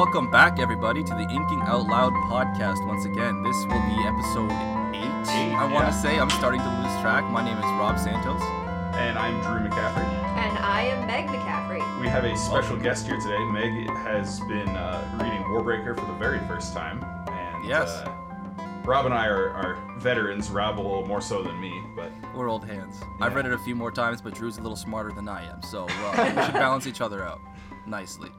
Welcome back, everybody, to the Inking Out Loud podcast. Once again, this will be episode eight. Eight, I want yeah. to say I'm starting to lose track. My name is Rob Santos. And I'm Drew McCaffrey. And I am Meg McCaffrey. We have a special guest here today. Meg has been uh, reading Warbreaker for the very first time. And Yes. uh, Rob and I are, are veterans, Rob a little more so than me, but We're old hands. I've read it a few more times, but Drew's a little smarter than I am, so uh, we should balance each other out nicely.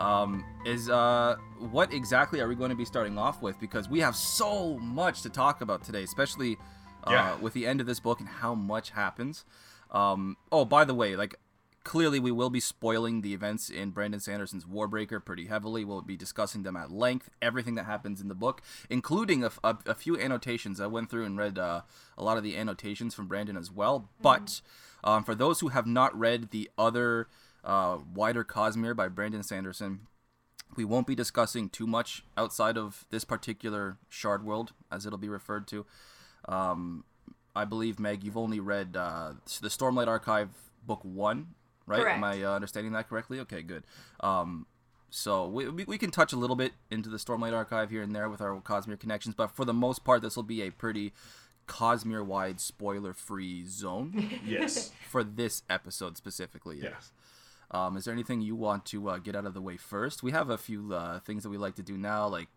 Um, is uh, what exactly are we going to be starting off with? Because we have so much to talk about today, especially uh, Yeah. with the end of this book and how much happens. Um, oh, by the way, like clearly we will be spoiling the events in Brandon Sanderson's Warbreaker pretty heavily. We'll be discussing them at length, everything that happens in the book, including a, f- a- a few annotations. I went through and read uh, a lot of the annotations from Brandon as well. But um, for those who have not read the other uh, wider Cosmere by Brandon Sanderson, we won't be discussing too much outside of this particular shard world, as it'll be referred to. Um, I believe Meg, you've only read uh, the Stormlight Archive book one, right? Am I uh, understanding that correctly? Okay, good. Um, so we, we, we can touch a little bit into the Stormlight Archive here and there with our Cosmere connections, but for the most part, this will be a pretty Cosmere-wide spoiler-free zone yes. for this episode specifically. Yeah. Yes. Um, is there anything you want to uh, get out of the way first? We have a few uh, things that we like to do now, like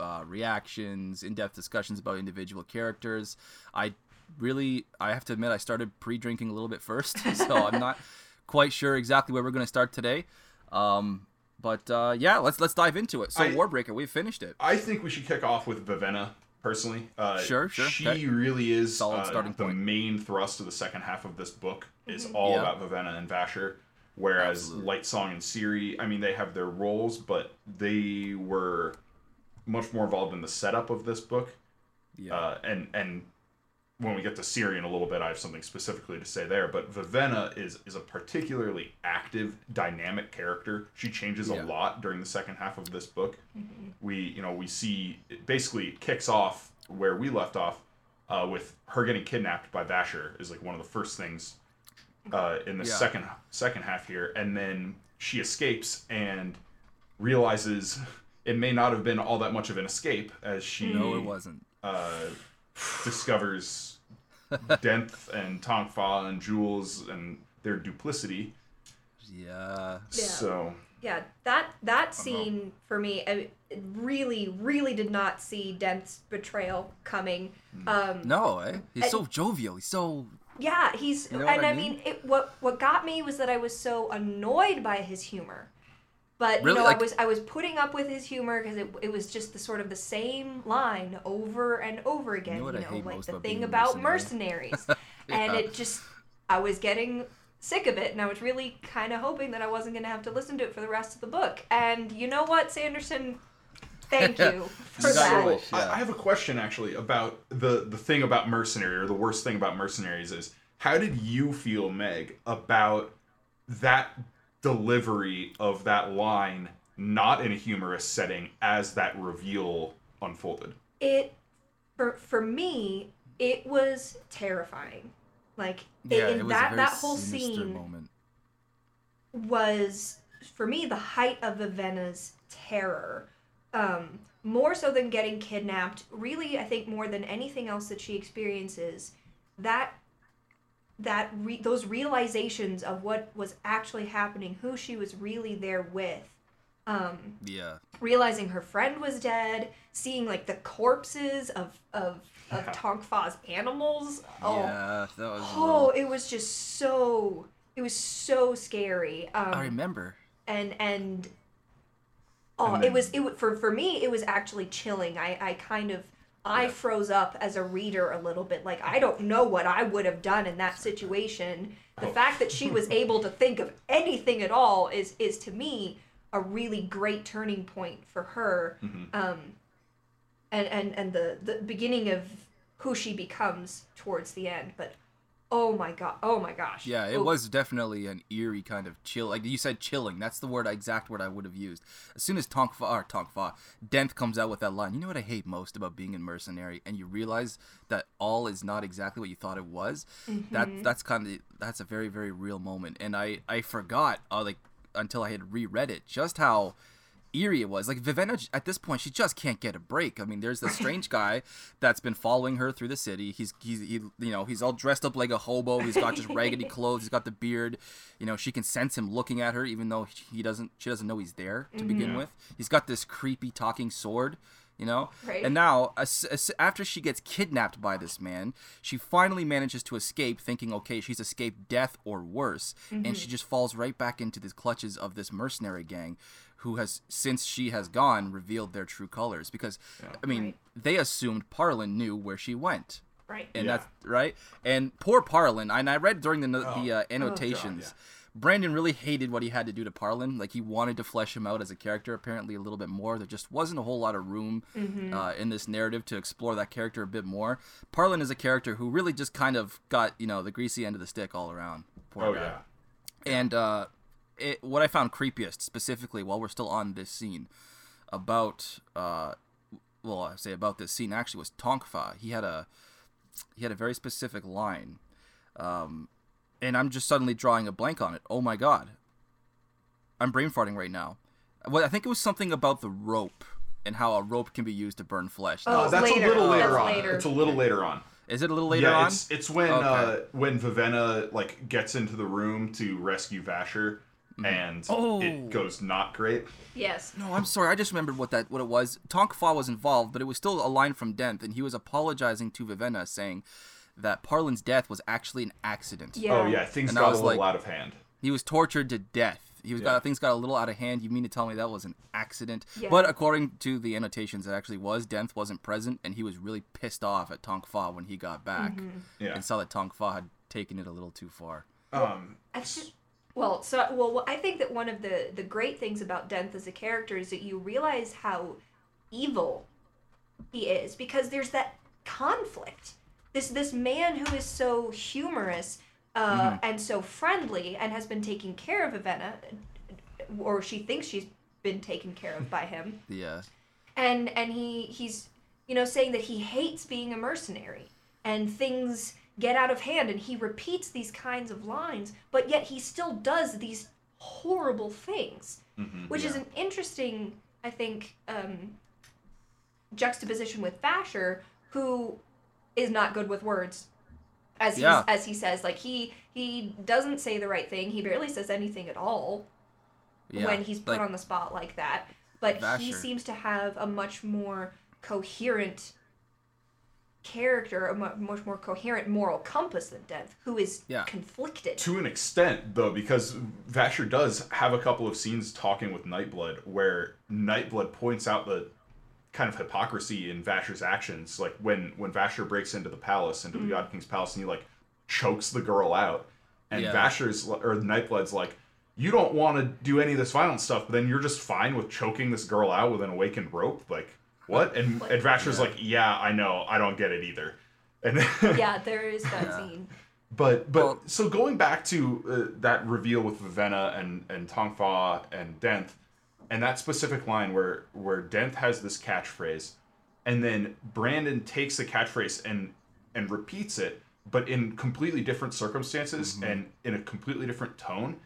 uh, reactions, in-depth discussions about individual characters. I really, I have to admit, I started pre-drinking a little bit first, so I'm not quite sure exactly where we're going to start today. Um, but uh, yeah, let's let's dive into it. So I- Warbreaker, we've finished it. I think we should kick off with Vivenna, personally. Uh, Sure, sure, She okay. really is Solid uh, starting the point. main thrust of the second half of this book is all Yeah. about Vivenna and Vasher. Whereas Absolutely. Lightsong and Siri, I mean, they have their roles, but they were much more involved in the setup of this book. Yeah. Uh, and and when we get to Siri in a little bit, I have something specifically to say there. But Vivenna is is a particularly active, dynamic character. She changes Yeah. a lot during the second half of this book. We you know we see it basically it kicks off where we left off uh, with her getting kidnapped by Vasher is like one of the first things uh, in the Yeah. second second half here, and then she escapes and realizes it may not have been all that much of an escape as she no, it wasn't. uh, discovers Denth and Tonk Fah and Jewels and their duplicity. Yeah. Yeah. So Yeah, that that scene for me, I really, really did not see Denth's betrayal coming. Um, No, eh? He's so jovial. He's so yeah, he's You know and I I mean? mean, it, what what got me was that I was so annoyed by his humor. But Really? you know, Like- I was I was putting up with his humor because it, it was just the sort of the same line over and over again. what I you know, like the thing about mercenary? mercenaries, and Yeah. it just I was getting sick of it, and I was really kind of hoping that I wasn't going to have to listen to it for the rest of the book. And you know what, Sanderson, thank you for You that. So wish, I, I have a question actually about the the thing about mercenary or the worst thing about mercenaries is how did you feel, Meg, about that delivery of that line not in a humorous setting as that reveal unfolded? it for for me it was terrifying like yeah. in it was that a very that whole scene moment. was for me the height of Vivenna's terror um more so than getting kidnapped really i think more than anything else that she experiences that that re- those realizations of what was actually happening who she was really there with um Yeah. realizing her friend was dead, seeing like the corpses of of of Yeah. Tonk Fah's animals. Oh, Yeah. That was. oh, little- it was just so it was so scary. Um, I remember. and and oh, And it was it for for me it was actually chilling. I I kind of I Yeah. froze up as a reader a little bit. Like I don't know what I would have done in that situation. The Oh. fact that she was able to think of anything at all is is to me a really great turning point for her. Mhm. Um, and and and the the beginning of who she becomes towards the end. But oh my god, oh my gosh. Yeah, it Oh, was definitely an eerie kind of chill. Like you said, chilling. That's the word, exact word I would have used. As soon as Tonk Fah or Tonk Fah, Denth comes out with that line. You know what I hate most about being a mercenary, and you realize that all is not exactly what you thought it was. That that's kind of that's a very very real moment. And I I forgot uh, like until I had reread it just how eerie it was. Like Vivenna at this point, she just can't get a break. I mean, there's this strange guy that's been following her through the city. He's he's he, you know he's all dressed up like a hobo. He's got just raggedy clothes. He's got the beard. You know, she can sense him looking at her, even though he doesn't. She doesn't know he's there to begin mm-hmm. with. He's got this creepy talking sword. You know, Right. and now as, as, after she gets kidnapped by this man, she finally manages to escape, thinking, okay, she's escaped death or worse, and she mm-hmm. just falls right back into the clutches of this mercenary gang, who has since she has gone revealed their true colors. Because I mean, Right. they assumed Parlin knew where she went Right. and Yeah. that's right. And poor Parlin, and I read during the Oh. the uh, annotations, God, Brandon really hated what he had to do to Parlin. Like he wanted to flesh him out as a character, apparently a little bit more. There just wasn't a whole lot of room Mm-hmm. uh, in this narrative to explore that character a bit more. Parlin is a character who really just kind of got you know the greasy end of the stick all around. Poor Oh guy. yeah. And uh, it, what I found creepiest, specifically while we're still on this scene, about uh, well, I say about this scene actually was Tonk Fah. He had a he had a very specific line, um, and I'm just suddenly drawing a blank on it. Oh my god, I'm brain farting right now. Well, I think it was something about the rope and how a rope can be used to burn flesh. Oh, Uh, that's later. a little later that's on. later. It's a little later on. Is it a little later yeah, on? it's it's when Okay. uh when Vivenna like gets into the room to rescue Vasher, and Oh. it goes not great. Yes. No, I'm sorry. I just remembered what that what it was. Tonk Fah was involved, but it was still a line from Denth, and he was apologizing to Vivenna, saying that Parlin's death was actually an accident. Yeah. Oh yeah, things And I got a was little like- out of hand. He was tortured to death. He was Yeah. got things got a little out of hand. You mean to tell me that was an accident? Yeah. But according to the annotations, it actually was. Denth wasn't present, and he was really pissed off at Tonk Fah when he got back Yeah. and saw that Tonk Fah had taken it a little too far. Um. I just, well, so well, I think that one of the the great things about Denth as a character is that you realize how evil he is because there's that conflict. This this man who is so humorous uh, and so friendly and has been taking care of Avenna, or she thinks she's been taken care of by him. Uh, and and he he's you know saying that he hates being a mercenary and things get out of hand and he repeats these kinds of lines but yet he still does these horrible things mhm, which is an interesting i think um, juxtaposition with Vasher, who is not good with words as he's, Yeah. as he says like he he doesn't say the right thing he barely says anything at all yeah, when he's put like, on the spot like that. But he seems to have a much more coherent character, a much more coherent moral compass than Denth, who is Yeah. conflicted. To an extent, though, because Vasher does have a couple of scenes talking with Nightblood where Nightblood points out the kind of hypocrisy in Vasher's actions. Like when when Vasher breaks into the palace, into the mm. God King's palace, and he like chokes the girl out, and Yeah. Vasher's or Nightblood's like, "You don't want to do any of this violent stuff, but then you're just fine with choking this girl out with an awakened rope, like." What? And, and Vasher's like, yeah, I know, I don't get it either. And yeah, there is that scene. But but Well- so going back to uh, that reveal with Vivenna and and Tonk Fah and Denth, and that specific line where where Denth has this catchphrase, and then Brandon takes the catchphrase and and repeats it, but in completely different circumstances and in a completely different tone,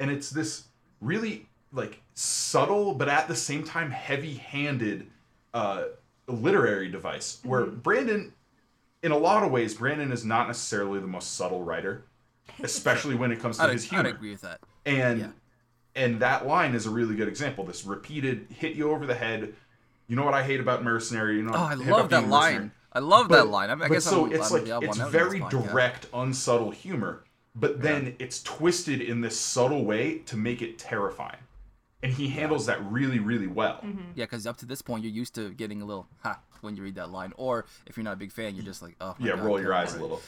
and it's this really like subtle but at the same time heavy-handed uh, literary device where Brandon in a lot of ways, Brandon is not necessarily the most subtle writer, especially when it comes to I'd, his I'd humor. agree with that. And Yeah. and that line is a really good example. This repeated hit you over the head. You know what I hate about mercenary. You know Oh, what I love about that line. mercenary. I love that line. I, I but guess so I'm, it's I'm like the odd it's one out in very this podcast. direct, unsubtle humor, but then it's twisted in this subtle way to make it terrifying. And he handles that really, really well. Yeah, because up to this point, you're used to getting a little ha when you read that line, or if you're not a big fan, you're just like, oh. My Yeah, God, roll your over eyes a little.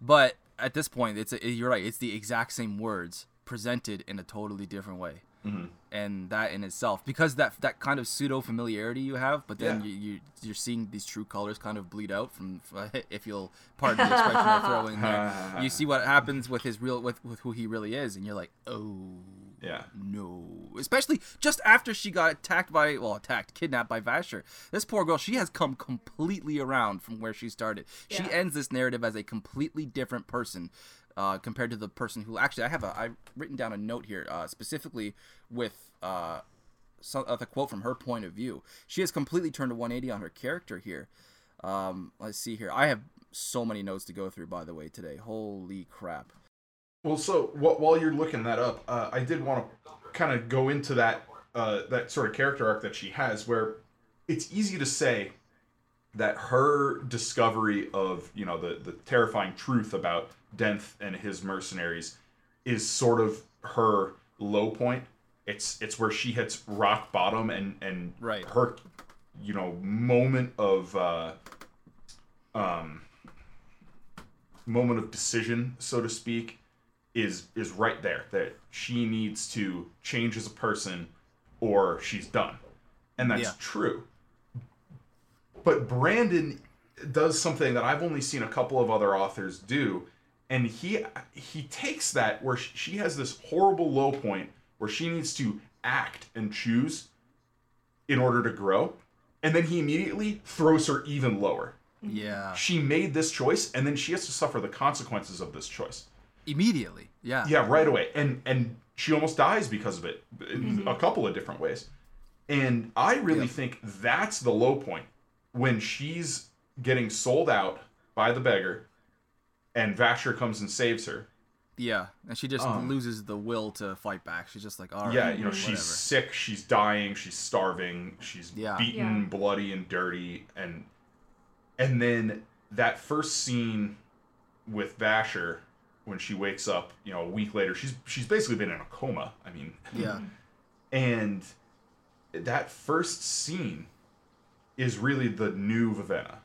But at this point, it's a, you're right. It's the exact same words presented in a totally different way, Mm-hmm. and that in itself, because that that kind of pseudo familiarity you have, but then Yeah. you, you you're seeing these true colors kind of bleed out from, if you'll pardon the expression I throw in there. you see what happens with his real with with who he really is, and you're like, oh. Yeah. No, especially just after she got attacked by, well, attacked, kidnapped by Vasher. This poor girl, she has come completely around from where she started. She ends this narrative as a completely different person uh, compared to the person who actually I have a I've written down a note here uh, specifically with uh, so, uh, the quote from her point of view. She has completely turned a 180 on her character here. Um, let's see here. I have so many notes to go through, by the way, today. Holy crap! Well, so while you're looking that up, uh, I did want to kind of go into that uh, that sort of character arc that she has, where it's easy to say that her discovery of you know the the terrifying truth about Denth and his mercenaries is sort of her low point. It's it's where she hits rock bottom and and Right. her you know moment of uh, um moment of decision, so to speak, is is right there. That she needs to change as a person, or she's done, and that's Yeah. true. But Brandon does something that I've only seen a couple of other authors do, and he he takes that where she has this horrible low point where she needs to act and choose in order to grow, and then he immediately throws her even lower. Yeah, She made this choice, and then she has to suffer the consequences of this choice. Immediately. Yeah, Yeah, right away, and and she almost dies because of it, in a couple of different ways. And I really Yeah. think that's the low point when she's getting sold out by the beggar, and Vasher comes and saves her. yeah. And she just Um, loses the will to fight back. She's just like, all right, yeah, you know, whatever. she's sick, she's dying, she's starving, she's Yeah. beaten, Yeah. bloody and dirty, and and then that first scene with Vasher when she wakes up, you know, a week later, she's she's basically been in a coma. I mean, yeah, and that first scene is really the new Vivenna.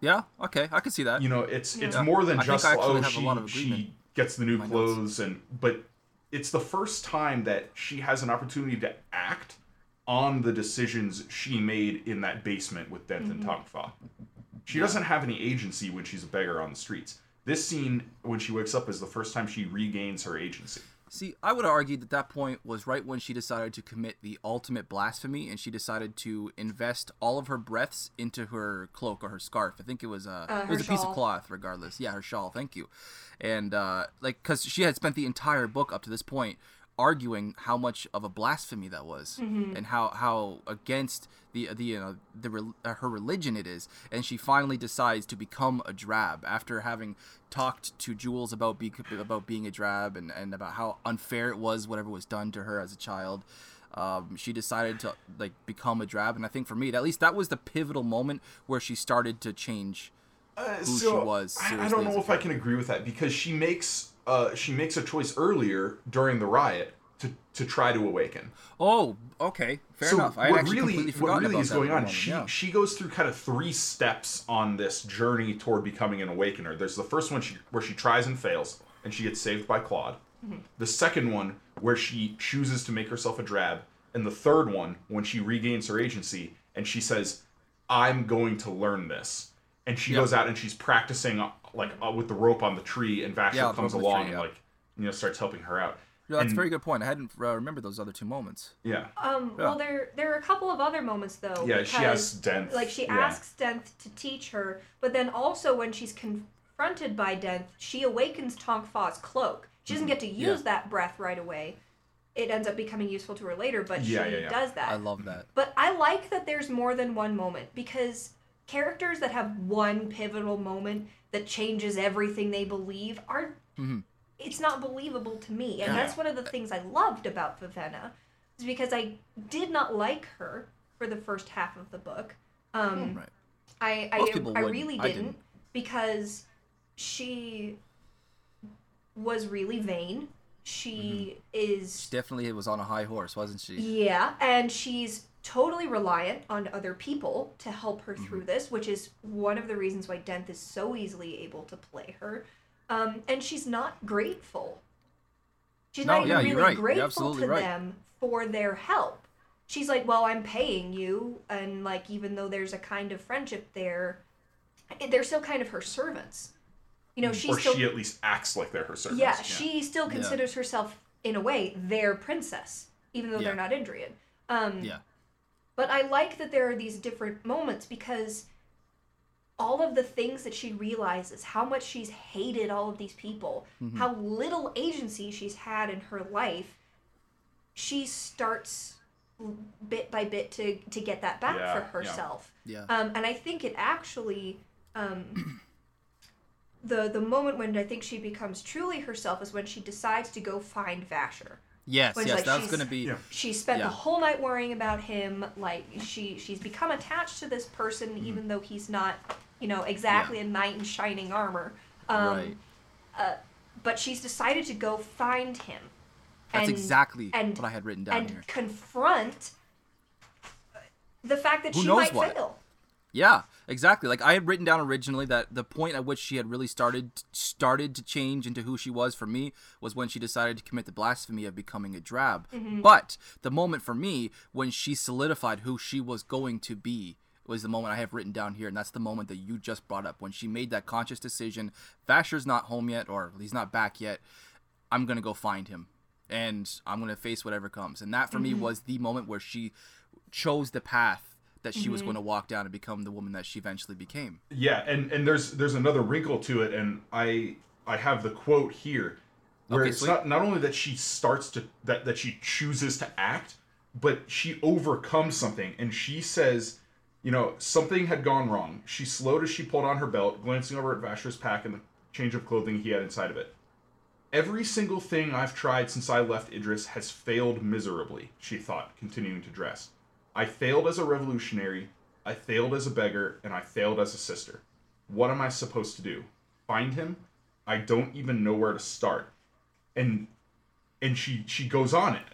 yeah. Okay, I can see that. You know, it's it's Yeah. more than I think just I actually oh have a she lot of she gets the new in my notes. clothes and but it's the first time that she has an opportunity to act on the decisions she made in that basement with Denth and mm-hmm. Tonk Fah. She doesn't have any agency when she's a beggar on the streets. This scene when she wakes up is the first time she regains her agency. See, I would argue that that point was right when she decided to commit the ultimate blasphemy, and she decided to invest all of her breaths into her cloak or her scarf. I think it was a Uh, it was a her piece of cloth, regardless. Yeah, her shawl. Thank you. And uh, like, because she had spent the entire book up to this point arguing how much of a blasphemy that was, and how how against the the you know the rel- uh, her religion it is, and she finally decides to become a drab after having talked to Jewels about be, about being a drab and, and about how unfair it was whatever was done to her as a child. Um, she decided to like become a drab, and I think for me, at least that was the pivotal moment where she started to change. Uh, who she was, I, I don't know a if I can agree with that because she makes uh, she makes a choice earlier during the riot to, to try to awaken. Oh, okay, fair so enough. I what really what really is going on? moment, She yeah. she goes through kind of three steps on this journey toward becoming an awakener. There's the first one she, where she tries and fails, and she gets saved by Clod. The second one where she chooses to make herself a drab, and the third one when she regains her agency and she says, "I'm going to learn this." And she Yep. goes out and she's practicing like uh, with the rope on the tree, and Vasher Yeah, comes rope on the along tree, and yeah. like you know starts helping her out. Yeah, that's a very good point. I hadn't uh, remembered those other two moments. Yeah, Um, Yeah. well, there there are a couple of other moments though. yeah. She because, asks Denth. like she yeah. asks Denth to teach her, but then also when she's confronted by Denth, she awakens Tonk Fah's cloak. She doesn't get to use Mm-hmm. Yeah. that breath right away. It ends up becoming useful to her later, but Yeah, she yeah, yeah. does that. I love that. But I like that there's more than one moment because characters that have one pivotal moment that changes everything they believe are Mhm. it's not believable to me. And Yeah. that's one of the things I loved about Vivenna is because I did not like her for the first half of the book. Um Right. I I, I really didn't, didn't. because she was really vain. She is She definitely was on a high horse, wasn't she? yeah, and she's totally reliant on other people to help her through Mm-hmm. this, which is one of the reasons why Denth is so easily able to play her. Um, and she's not grateful. She's No, not even you're really right. Grateful to right. them for their help. She's like, "Well, I'm paying you," and like, even though there's a kind of friendship there, they're still kind of her servants. You know, she's Mm, or still she at least acts like they're her servants. yeah, she still Yeah. considers herself, in a way, their princess, even though Yeah. they're not Idrian. Um, Yeah. But I like that there are these different moments because all of the things that she realizes, how much she's hated all of these people, Mm-hmm. how little agency she's had in her life, she starts bit by bit to to get that back Yeah, for yeah. herself. Yeah. Um, and I think it actually, um, the the moment when I think she becomes truly herself is when she decides to go find Vasher. Yes, yes, like that was gonna be. Yeah. She spent Yeah. the whole night worrying about him. Like she she's become attached to this person, Mm-hmm. even though he's not, you know, exactly a knight in shining armor. Um, right. uh, but she's decided to go find him. That's and- exactly and- what I had written down and here. confront the fact that Who she knows might what? fail. Yeah, exactly. Like I had written down originally that the point at which she had really started started to change into who she was for me was when she decided to commit the blasphemy of becoming a drab. Mm-hmm. But the moment for me when she solidified who she was going to be was the moment I have written down here, and that's the moment that you just brought up when she made that conscious decision. Vasher's not home yet, or he's not back yet. I'm gonna go find him, and I'm gonna face whatever comes. And that for me was the moment where she chose the path that she was mm-hmm. going to walk down and become the woman that she eventually became. Yeah, and and there's there's another wrinkle to it, and I I have the quote here, where Okay, it's sweet. not not only that she starts to that that she chooses to act, but she overcomes something, and she says, you know, something had gone wrong. She slowed as she pulled on her belt, glancing over at Vasher's pack and the change of clothing he had inside of it. Every single thing I've tried since I left Idris has failed miserably, she thought, continuing to dress. I failed as a revolutionary, I failed as a beggar, and I failed as a sister. What am I supposed to do? Find him? I don't even know where to start. And and she she goes on it.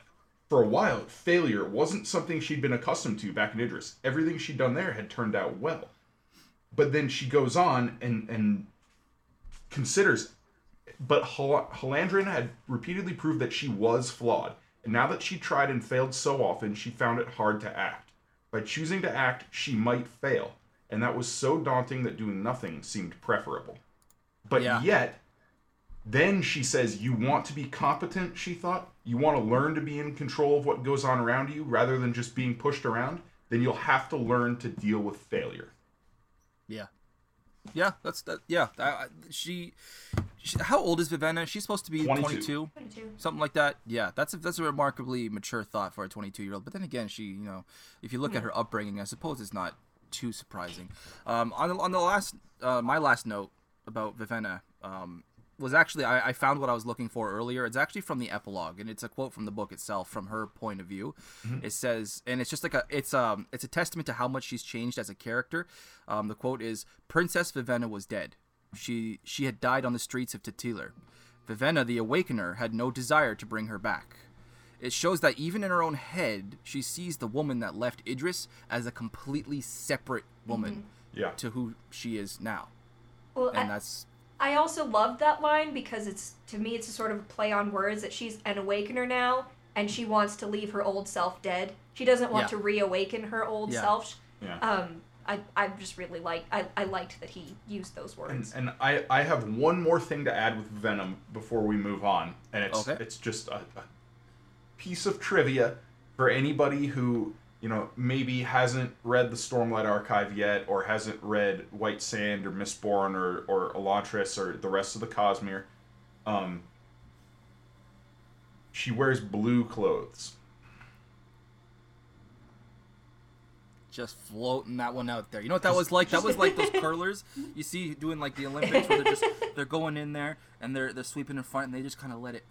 For a while, failure wasn't something she'd been accustomed to back in Idris. Everything she'd done there had turned out well. But then she goes on and and considers but Hel- Hallandren had repeatedly proved that she was flawed, and now that she tried and failed so often, she found it hard to act. By choosing to act, she might fail, and that was so daunting that doing nothing seemed preferable. But Yeah. yet, then she says, You want to be competent, she thought? You want to learn to be in control of what goes on around you rather than just being pushed around? Then you'll have to learn to deal with failure. Yeah. Yeah, that's that. Yeah, I, I- she, she. How old is Vivenna? She's supposed to be 22. 22, 22. something like that. Yeah, that's a, that's a remarkably mature thought for a 22 year old. But then again, she, you know, if you look at her upbringing, I suppose it's not too surprising. Um, on the, on the last, uh, my last note about Vivenna, um, was actually I, I found what I was looking for earlier. It's actually from the epilogue, and it's a quote from the book itself, from her point of view. It says, and it's just like a it's um it's a testament to how much she's changed as a character. Um, the quote is, "Princess Vivenna was dead. She she had died on the streets of T'Telir. Vivenna, the Awakener, had no desire to bring her back." It shows that even in her own head, she sees the woman that left Idris as a completely separate woman Yeah. to who she is now, Well, and I, that's I also love that line because it's to me it's a sort of play on words that she's an awakener now and she wants to leave her old self dead. She doesn't want Yeah. to reawaken her old Yeah. self. Yeah. Um, I, I just really like I, I liked that he used those And, words. and I, I have one more thing to add with Venom before we move on, and it's Okay. it's just a, a piece of trivia for anybody who you know maybe hasn't read the Stormlight Archive yet, or hasn't read White Sand or Mistborn or or Elantris or the rest of the Cosmere. Um, she wears blue clothes. Just floating that one out there. You know what that was like? That was like those curlers you see doing like the Olympics where they're just they're going in there and they're they're sweeping in front and they just kind of let it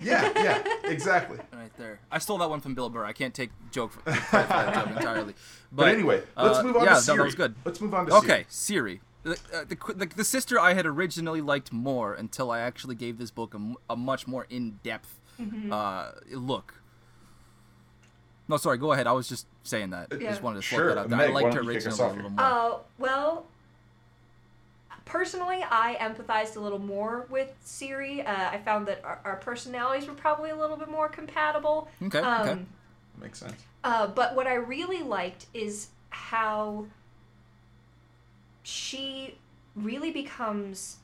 Yeah, yeah, exactly. right there. I stole that one from Bill Burr. I can't take joke for, for that joke entirely. But, But, anyway, let's uh, move on yeah, to Siri. no, that was good. Let's move on to Siri. Okay, Siri. The, uh, the, the, the sister I had originally liked more until I actually gave this book a, a much more in depth uh, look. No, sorry. Go ahead. I was just saying that. I Yeah. just wanted to Sure, float that out there. Meg, I liked her you originally a little here? more. Uh, well, personally, I empathized a little more with Siri. Uh, I found that our, our personalities were probably a little bit more compatible. Okay, Um, okay. Makes sense. Uh, but what I really liked is how she really becomes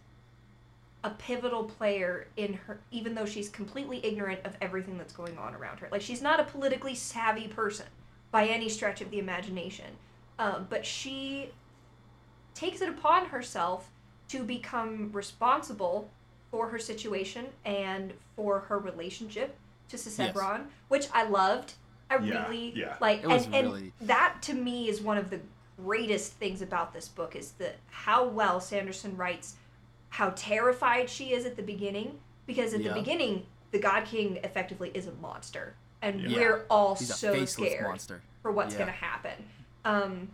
a pivotal player in her, even though she's completely ignorant of everything that's going on around her. Like, she's not a politically savvy person by any stretch of the imagination. Um, but she takes it upon herself to become responsible for her situation and for her relationship to Susebron, which I loved. I Yeah, really yeah. like, It was and, and really- that to me is one of the greatest things about this book is the how well Sanderson writes how terrified she is at the beginning because at Yeah. the beginning the God King effectively is a monster and Yeah. we're all He's so scared monster. for what's Yeah. going to happen. Um,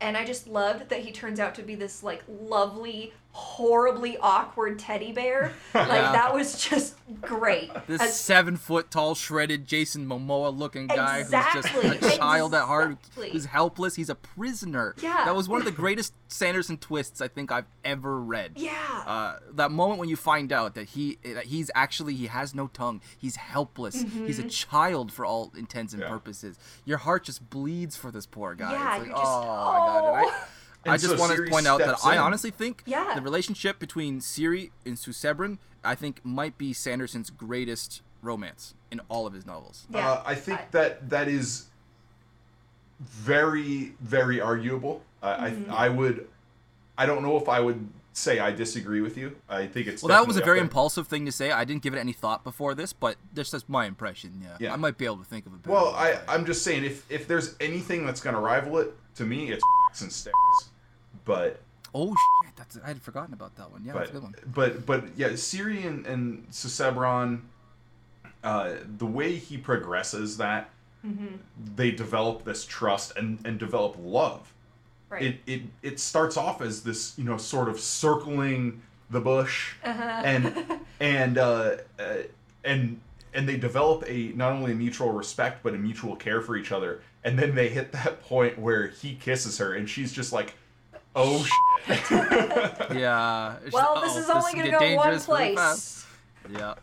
and I just loved that he turns out to be this like lovely, horribly awkward teddy bear. Like Yeah. that was just great. This As- seven foot tall, shredded Jason Momoa looking guy Exactly, who's just a child at heart, exactly. who's helpless. He's a prisoner. Yeah. That was one of the greatest Sanderson twists I think I've ever read. yeah. Uh, that moment when you find out that he that he's actually he has no tongue he's helpless he's a Mm-hmm. child for all intents and Yeah. purposes your heart just bleeds for this poor guy Yeah, it's like, you're just- oh, my god and. I, I just so want to point out that steps I honestly think Yeah. the relationship between Siri and Susebron I think might be Sanderson's greatest romance in all of his novels Yeah. Uh, I think I- that that is very, very arguable. I, Mm-hmm. I, I would, I don't know if I would say I disagree with you. I think it's well that was a very impulsive thing to say I didn't give it any thought before this but this is my impression yeah, Yeah. I might be able to think of a better Well, I, I'm just saying if if there's anything that's gonna rival it, to me it's and stairs. But oh shit that's I had forgotten about that one yeah that's a good but one but but yeah, Siri and, and Susebron, uh, the way he progresses that, they develop this trust and and develop love. right. It it it starts off as this you know sort of circling the bush Uh-huh. and and uh, uh, and and they develop a not only a mutual respect but a mutual care for each other and then they hit that point where he kisses her and she's just like oh shit. Yeah. well, this Uh-oh, is only going to go one dangerous really place. Yeah,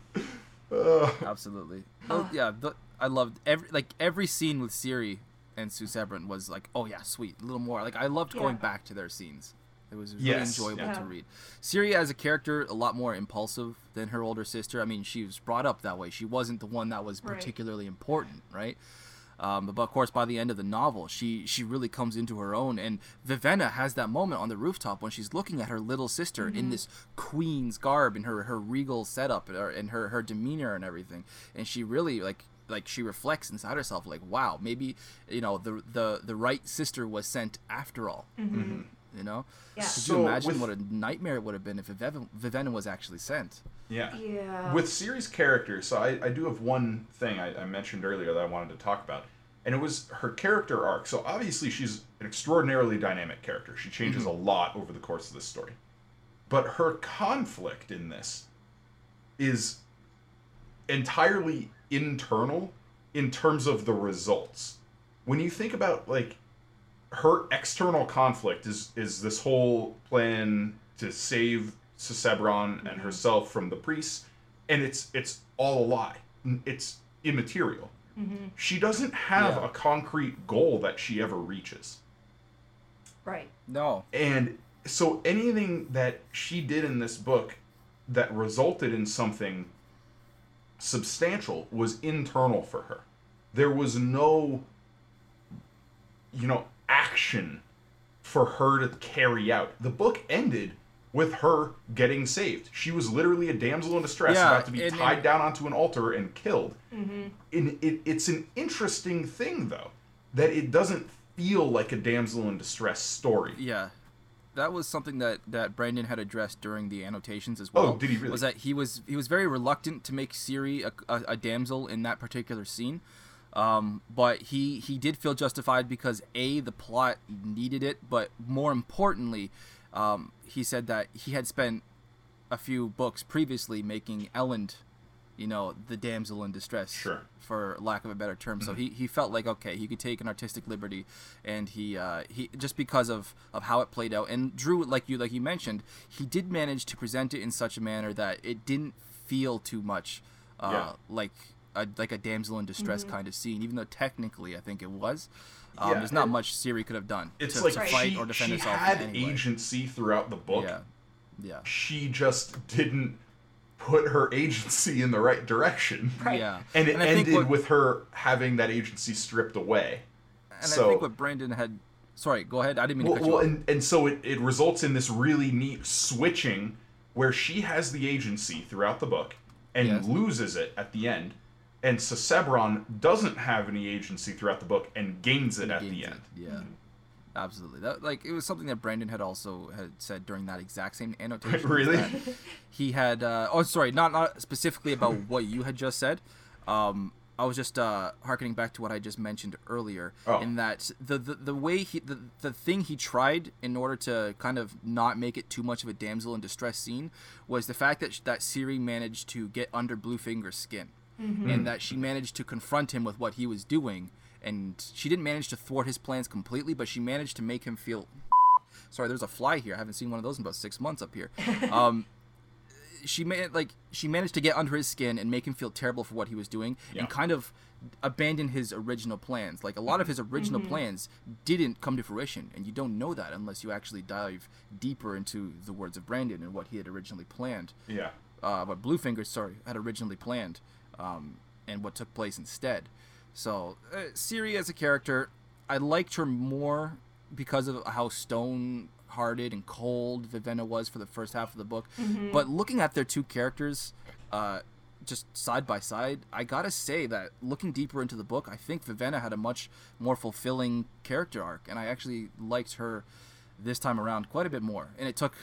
Ugh. absolutely. Oh, yeah, the, I loved every like every scene with Siri and Susebron was like, oh yeah, sweet, a little more. Like I loved going back to their scenes. It was really Yes, enjoyable yeah. to read. Siri as a character, a lot more impulsive than her older sister. I mean, she was brought up that way. She wasn't the one that was Right. particularly important, right? Um, but of course, by the end of the novel, she she really comes into her own. And Vivenna has that moment on the rooftop when she's looking at her little sister in mm-hmm. this queen's garb and her her regal setup uh, and her her demeanor and everything. And she really like like she reflects inside herself like, wow, maybe you know the the the right sister was sent after all. Mm-hmm. You know, Yeah. could So you imagine with- what a nightmare it would have been if Vivenna was actually sent? Yeah Yeah. with series characters, so I, I do have one thing I, I mentioned earlier that I wanted to talk about, and it was her character arc. So obviously she's an extraordinarily dynamic character. She changes mm-hmm. a lot over the course of this story, but her conflict in this is entirely internal in terms of the results. When you think about like her external conflict is is this whole plan to save Susebron and herself from the priests, and it's it's all a lie. It's immaterial. Mm-hmm. She doesn't have Yeah. a concrete goal that she ever reaches. right. No. And so anything that she did in this book that resulted in something substantial was internal for her. There was no you know action for her to carry out. The book ended with her getting saved. She was literally a damsel in distress Yeah, about to be and- tied and- down onto an altar and killed. And it, it's an interesting thing though that it doesn't feel like a damsel in distress story. Yeah, that was something that that Brandon had addressed during the annotations as well. Oh, did he really? Was that he was he was very reluctant to make Siri a, a, a damsel in that particular scene, um, but he he did feel justified because a the plot needed it, but more importantly, um, he said that he had spent a few books previously making Elend, you know, the damsel in distress, Sure. for lack of a better term. So he, he felt like okay, he could take an artistic liberty, and he uh, he just because of, of how it played out. And Drew, like you like you mentioned, he did manage to present it in such a manner that it didn't feel too much uh, Yeah. like a, like a damsel in distress kind of scene, even though technically I think it was. Um, Yeah, there's not and much Siri could have done It's to, like to Right. fight she, or defend she herself. had in agency throughout the book. Yeah, yeah, She just didn't put her agency in the right direction. Right. yeah. And it I think ended what- with her having that agency stripped away. And so, I think what Brandon had. Sorry, go ahead. I didn't mean to well, you off. and, and so it, it results in this really neat switching where she has the agency throughout the book and Yes. loses it at the end and Susebron doesn't have any agency throughout the book and gains it at Gains the it, end. Yeah. Absolutely. That like it was something that Brandon had also had said during that exact same annotation. Really? He had uh, oh sorry, not not specifically about what you had just said. Um I was just uh harkening back to what I just mentioned earlier Oh. in that the, the the way he the, the thing he tried in order to kind of not make it too much of a damsel in distress scene was the fact that that Siri managed to get under Bluefinger's skin and that she managed to confront him with what he was doing. And she didn't manage to thwart his plans completely but she managed to make him feel sorry there's a fly here. I haven't seen one of those in about six months up here. Um she made like she managed to get under his skin and make him feel terrible for what he was doing Yeah. and kind of abandon his original plans. Like a lot of his original plans didn't come to fruition and you don't know that unless you actually dive deeper into the words of brandon and what he had originally planned. Yeah. uh, what Bluefinger, sorry, had originally planned, um, and what took place instead. So, uh, Siri as a character, I liked her more because of how stone-hearted and cold Vivenna was for the first half of the book. But looking at their two characters, uh, just side by side, I gotta say that looking deeper into the book, I think Vivenna had a much more fulfilling character arc, and I actually liked her this time around quite a bit more. And it took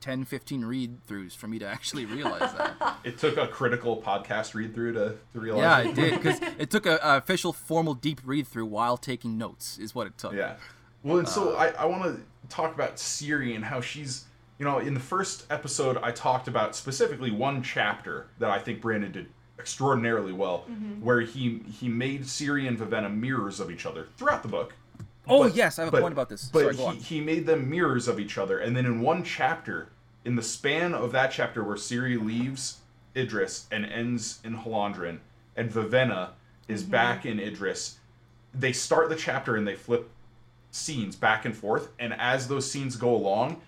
10, 15 read throughs for me to actually realize that. It took a critical podcast read through to, to realize. yeah, it. it did because it took a, a official, formal, deep read through while taking notes. Is what it took. Yeah. Well, and Uh, so I, I want to talk about Siri and how she's, you know, in the first episode, I talked about specifically one chapter that I think Brandon did extraordinarily well, where he he made Siri and Vivenna mirrors of each other throughout the book. Oh But- yes, I have a point about this. But Sorry, he, he made them mirrors of each other, and then in one chapter, in the span of that chapter where Siri leaves Idris and ends in Hallandren, and Vivenna is mm-hmm. back in Idris, they start the chapter and they flip scenes back and forth, and as those scenes go along,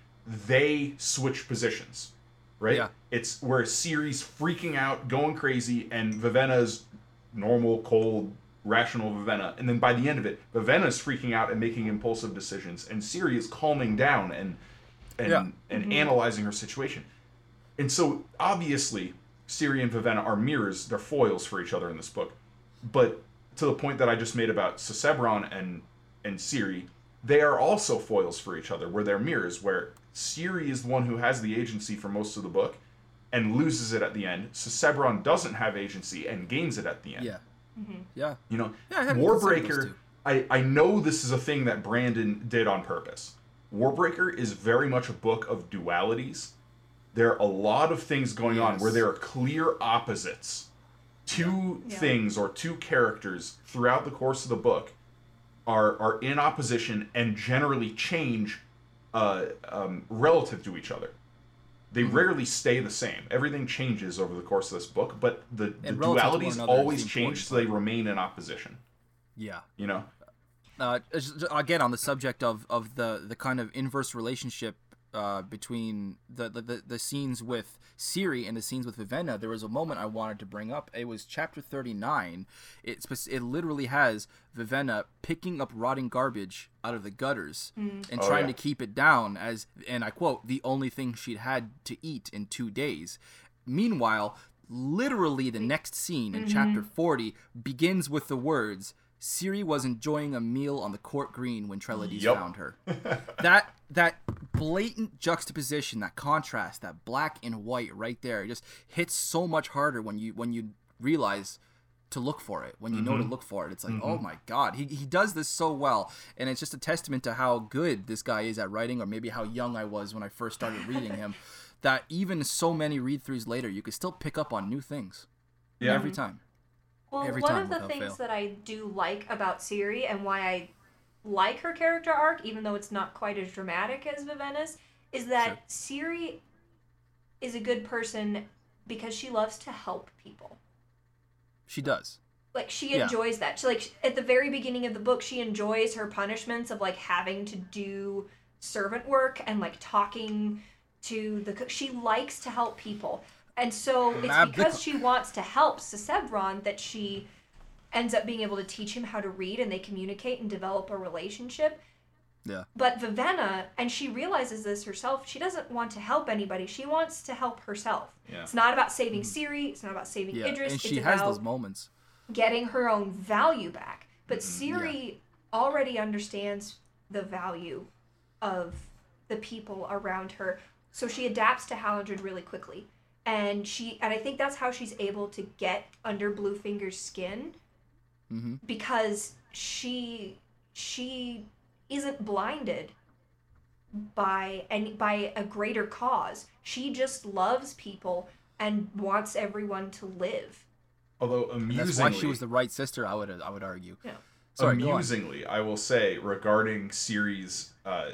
they switch positions. Right? Yeah. It's where Siri's freaking out, going crazy, and Vivenna's normal, cold, rational Vivenna. And then by the end of it, Vivenna's freaking out and making impulsive decisions, and Siri is calming down and and Yeah. and mm-hmm. analyzing her situation. And so obviously, Siri and Vivenna are mirrors; they're foils for each other in this book. But to the point that I just made about Susebron and and Siri, they are also foils for each other, where they're mirrors, where Siri is the one who has the agency for most of the book and loses it at the end. Susebron doesn't have agency and gains it at the end. Yeah. Yeah. You know, Yeah, I hadn't considered those Warbreaker. I, I know this is a thing that Brandon did on purpose. Warbreaker is very much a book of dualities. There are a lot of things going on where there are clear opposites. Two Yeah. things or two characters throughout the course of the book are are in opposition and generally change uh, um, relative to each other. They Mm-hmm. rarely stay the same. Everything changes over the course of this book, but the, the And relative to one dualities another always change, so they remain in opposition. Yeah. You know? uh, again on the subject of, of the, the kind of inverse relationship uh, between the, the, the, the scenes with Siri and the scenes with Vivenna, there was a moment I wanted to bring up. It was chapter 39. It, spec- it literally has Vivenna picking up rotting garbage out of the gutters and Oh, trying yeah. to keep it down as, and I quote, the only thing she'd had to eat in two days. Meanwhile, literally the next scene in chapter 40 begins with the words Siri was enjoying a meal on the court green when Treledees Yup. found her. that that blatant juxtaposition, that contrast, that black and white right there, just hits so much harder when you when you realize to look for it. When you know to mm-hmm. look for it, it's like, mm-hmm. oh my god, he he does this so well, and it's just a testament to how good this guy is at writing, or maybe how young I was when I first started reading him. That even so many read throughs later, you could still pick up on new things Yeah. every time. Well, Every one of the things fail. that I do like about Siri and why I like her character arc, even though it's not quite as dramatic as Vivenna's, is that Sure. Siri is a good person because she loves to help people. She does. Like she Yeah. enjoys that. She like at the very beginning of the book, she enjoys her punishments of like having to do servant work and like talking to the cook. She likes to help people, and so it's because she wants to help Susebron that she ends up being able to teach him how to read, and they communicate and develop a relationship. Yeah. But Vivenna, and she realizes this herself, she doesn't want to help anybody. She wants to help herself. Yeah. It's not about saving Siri. It's not about saving Yeah. Idris. and she it's has those moments. getting her own value back. But Mm-hmm. Siri already understands the value of the people around her. So she adapts to Hallandren really quickly. And she and I think that's how she's able to get under Bluefinger's skin hmm because she she isn't blinded by any by a greater cause. She just loves people and wants everyone to live. Although That's amusingly, why she was the right sister. I would I would argue. Yeah. Sorry, amusingly, I will say regarding Siri's uh,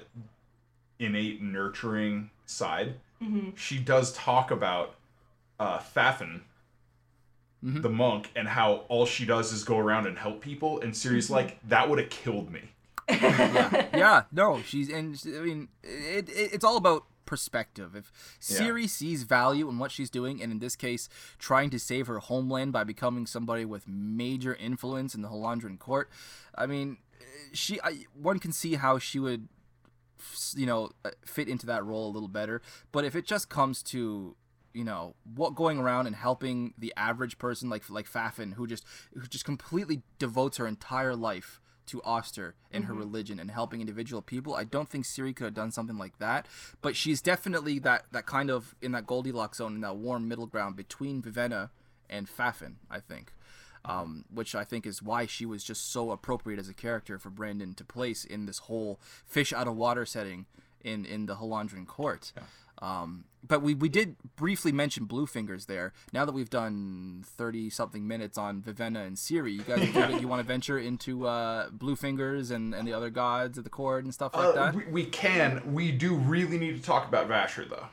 innate nurturing side, Mm-hmm. she does talk about uh, Fafen, Mhm. the monk, and how all she does is go around and help people. And Siri's Mm-hmm. like, that would have killed me. yeah, yeah, no, she's and she- I mean, it, it it's all about perspective. If Yeah. Siri sees value in what she's doing, and in this case, trying to save her homeland by becoming somebody with major influence in the Hallandren court, I mean, she, I, one can see how she would, you know, uh, fit into that role a little better. But if it just comes to you know what going around and helping the average person like like Fafen who just who just completely devotes her entire life to Austre and her religion and helping individual people. I don't think Siri could have done something like that, but she's definitely that that kind of in that Goldilocks zone in that warm middle ground between Vivenna and Fafen, I think. Um, which I think is why she was just so appropriate as a character for Brandon to place in this whole fish out of water setting in in the Hallandren court. Um, but we, we did briefly mention Bluefingers there. Now that we've done thirty something minutes on Vivenna and Siri, you guys you, you want to venture into uh, Bluefingers and, and the other gods of the court and stuff like Uh, that? we, we can. We do really need to talk about Vasher, though.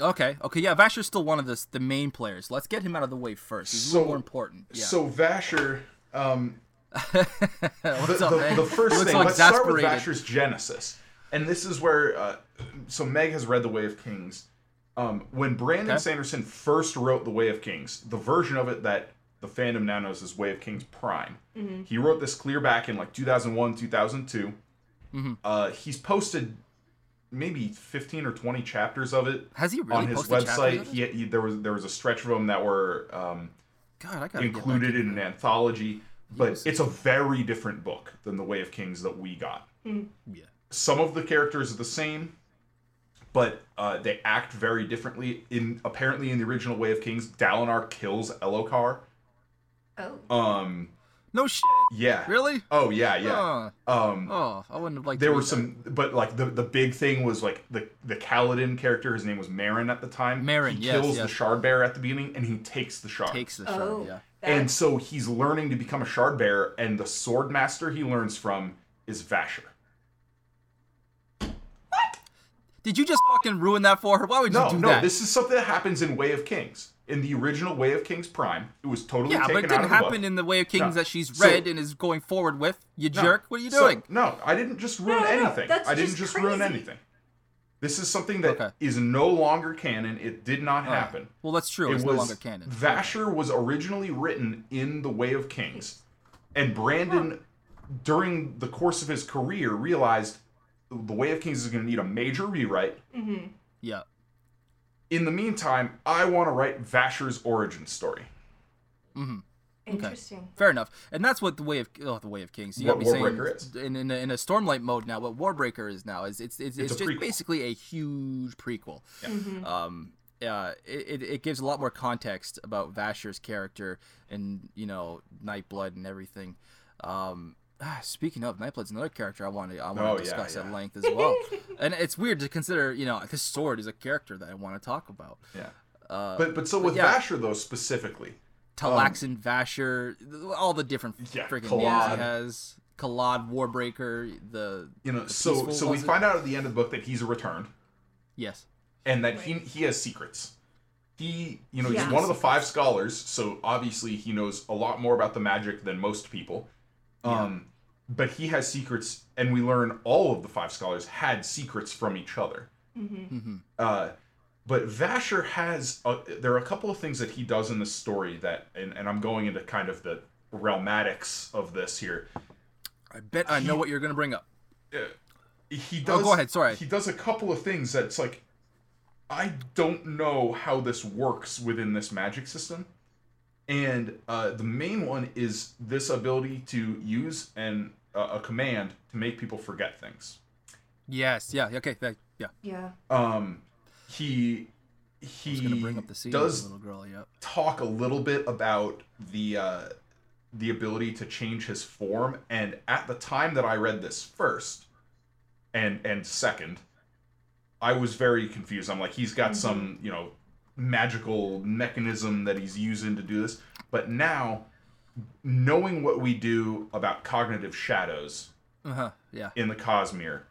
Okay, okay, yeah, Vasher's still one of the the main players. Let's get him out of the way first. He's So- more important. Yeah. So Vasher, um, What's the, up, the, the first thing. let's start with. Vasher's genesis, and this is where. Uh, so Meg has read The Way of Kings. Um, when Brandon Okay. Sanderson first wrote The Way of Kings, the version of it that the fandom now knows as Way of Kings Prime, he wrote this clear back in like 2001, 2002. Mm-hmm. Uh, he's posted maybe 15 or 20 chapters of it Has he really on his posted website. of it? He, he, there was there was a stretch of them that were um, God, I included in an anthology, but it's a very different book than the Way of Kings that we got. Yeah. Some of the characters are the same, but uh, they act very differently. In apparently in the original Way of Kings, Dalinar kills Elhokar. Oh. Um, No shit. yeah. Really? Oh yeah, yeah. Oh, Um, oh, I wouldn't have liked. there read were that. some, but like the the big thing was like the the Kaladin character. His name was Merin at the time. Merin, He yes, kills yes. the Shard Bearer at the beginning, and he takes the shard. takes the shard. Oh. Yeah. And so he's learning to become a shard bearer, and the sword master he learns from is Vasher. Did you just fucking ruin that for her? Why would No, you do no, that? this is something that happens in Way of Kings. In the original Way of Kings Prime, it was totally yeah, taken but it didn't of the happen book. in the way of Kings No. that she's So- read and is going forward with. You No. jerk! What are you So- doing? no, I didn't just ruin No, no, no, anything. that's I didn't just just, ruin anything. This is something that is Okay. no longer canon. It did not happen. Well, that's true. It It's was no longer canon. Vasher was originally written in the Way of Kings, and Brandon, during the course of his career, realized the Way of Kings is going to need a major rewrite. yeah. In the meantime, I want to write Vasher's origin story. interesting. Fair enough, and that's what the way of oh, the way of kings. You What got me saying Warbreaker is. in in a, in a Stormlight mode now. What Warbreaker is now is it's it's, it's, It's just prequel. basically a huge prequel. Yeah. Um, uh, it, it, it gives a lot more context about Vasher's character and you know Nightblood and everything. Um, ah, speaking of Nightblood's another character I want to I want to Oh, yeah, discuss at length as well. and it's weird to consider you know this sword is a character that I want to talk about. Yeah. Uh, But but so with yeah. Vasher though specifically, Talaxin, Vasher, all the different Yeah, freaking names Kalad. he has. Kalad, Warbreaker, the you know, the so Peaceful, so we it? find out at the end of the book that he's a returned yes, and that he he has secrets. He, you know, Yeah. he's one of the five scholars, so obviously he knows a lot more about the magic than most people. Um, but he has secrets, and we learn all of the five scholars had secrets from each other. Mm-hmm. Uh, but Vasher has a, there are a couple of things that he does in this story that, and, and I'm going into kind of the realmatics of this here. I bet I know what you're gonna bring up. he does. Oh, go ahead, sorry. He does a couple of things that's like, I don't know how this works within this magic system, and uh, the main one is this ability to use an uh, a command to make people forget things. Yes. Yeah. Okay. That, yeah. Yeah. Um, he I gonna he bring up the scene does the little girl. Yep. talk a little bit about the uh, the ability to change his form and at the time that i read this first and and second i was very confused i'm like he's got some you know magical mechanism that he's using to do this but now knowing what we do about cognitive shadows Uh huh. Yeah. in the cosmere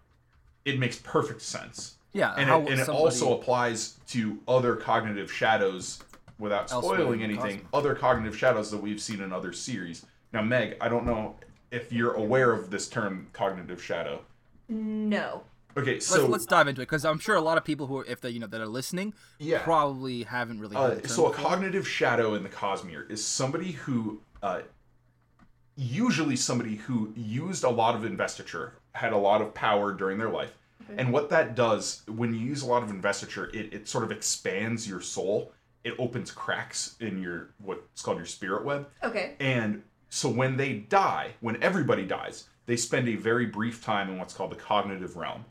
it makes perfect sense Yeah. and, it, and it also applies to other cognitive shadows without spoiling anything cosmos. other cognitive shadows that we've seen in other series now meg i don't know if you're aware of this term cognitive shadow No. Okay Let's, so let's dive into it because I'm sure a lot of people who, are, if they, you know, that are listening, Yeah. probably haven't really. heard uh, the term so a before. cognitive shadow in the cosmere is somebody who uh, usually somebody who used a lot of investiture had a lot of power during their life and what that does when you use a lot of investiture it, it sort of expands your soul it opens cracks in your what's called your spirit web Okay. and so when they die, when everybody dies, they spend a very brief time in what's called the cognitive realm.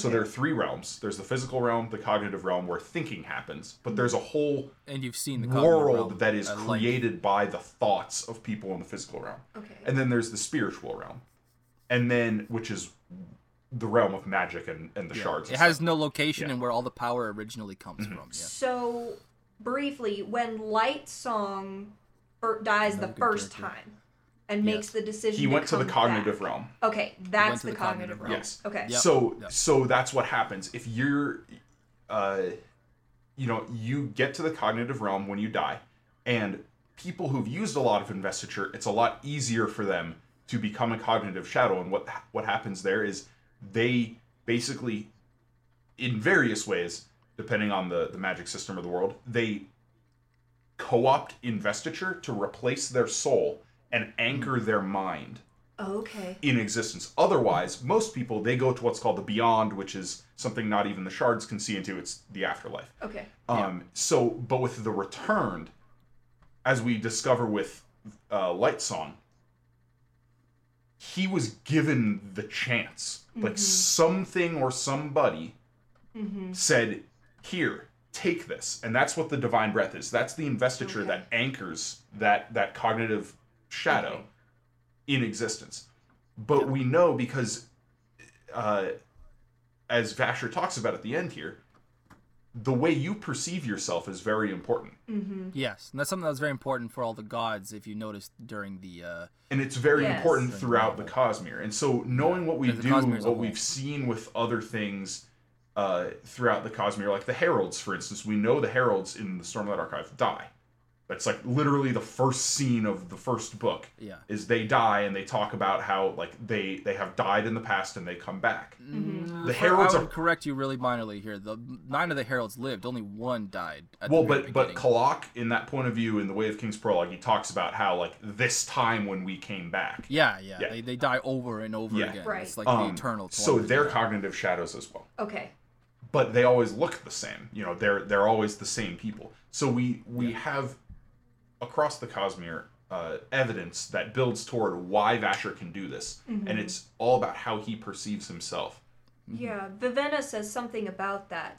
So there are three realms. There's the physical realm, the cognitive realm where thinking happens, but there's a whole and you've seen the world realm that is at length. created by the thoughts of people in the physical realm. Okay. And then there's the spiritual realm. And then which is the realm of magic and, and the shards. It and has stuff. no location Yeah. Mm-hmm. and where all the power originally comes from. Yeah. So, briefly, when Lightsong fir- dies the Another good first character. time and makes Yes. the decision, he went to the cognitive back. realm. Okay, that's the, the cognitive, cognitive realm. realm. Yes. Okay. Yep. So Yep. so that's what happens if you're uh you know, you get to the cognitive realm when you die and people who've used a lot of investiture, it's a lot easier for them to become a cognitive shadow and what what happens there is they basically in various ways depending on the the magic system of the world, they co-opt investiture to replace their soul and anchor their mind Okay. in existence. Otherwise, most people they go to what's called the beyond, which is something not even the shards can see into. It's the afterlife. Okay. Um, so, but with the returned, as we discover with uh, Lightsong, he was given the chance. Like something or somebody said, "Here, take this," and that's what the divine breath is. That's the investiture Okay. that anchors that that cognitive shadow Okay. in existence. But we know because, uh, as Vasher talks about at the end here, the way you perceive yourself is very important. Yes, and that's something that was very important for all the gods. If you noticed during the uh, And it's very Yes. important throughout the Cosmere. And so knowing what we do, Cosmere as a what we've seen with other things uh, throughout the Cosmere, like the Heralds, for instance, we know the Heralds in the Stormlight Archive die. That's like literally the first scene of the first book. Yeah. Is they die and they talk about how like they they have died in the past and they come back. Mm-hmm. The I Heralds would are correct you really minorly here. The nine of the heralds lived. Only one died. At well, the but but. Kalak in that point of view in the Way of King's Prologue, he talks about how like this time when we came back. yeah, yeah, Yeah. They, they die over and over Yeah. again. Right. It's like Um, the eternal. so torment. they're cognitive shadows as well. Okay. but they always look the same. You know, they're they're always the same people. So we we have across the Cosmere uh, evidence that builds toward why Vasher can do this, and it's all about how he perceives himself. Yeah, Vivenna says something about that.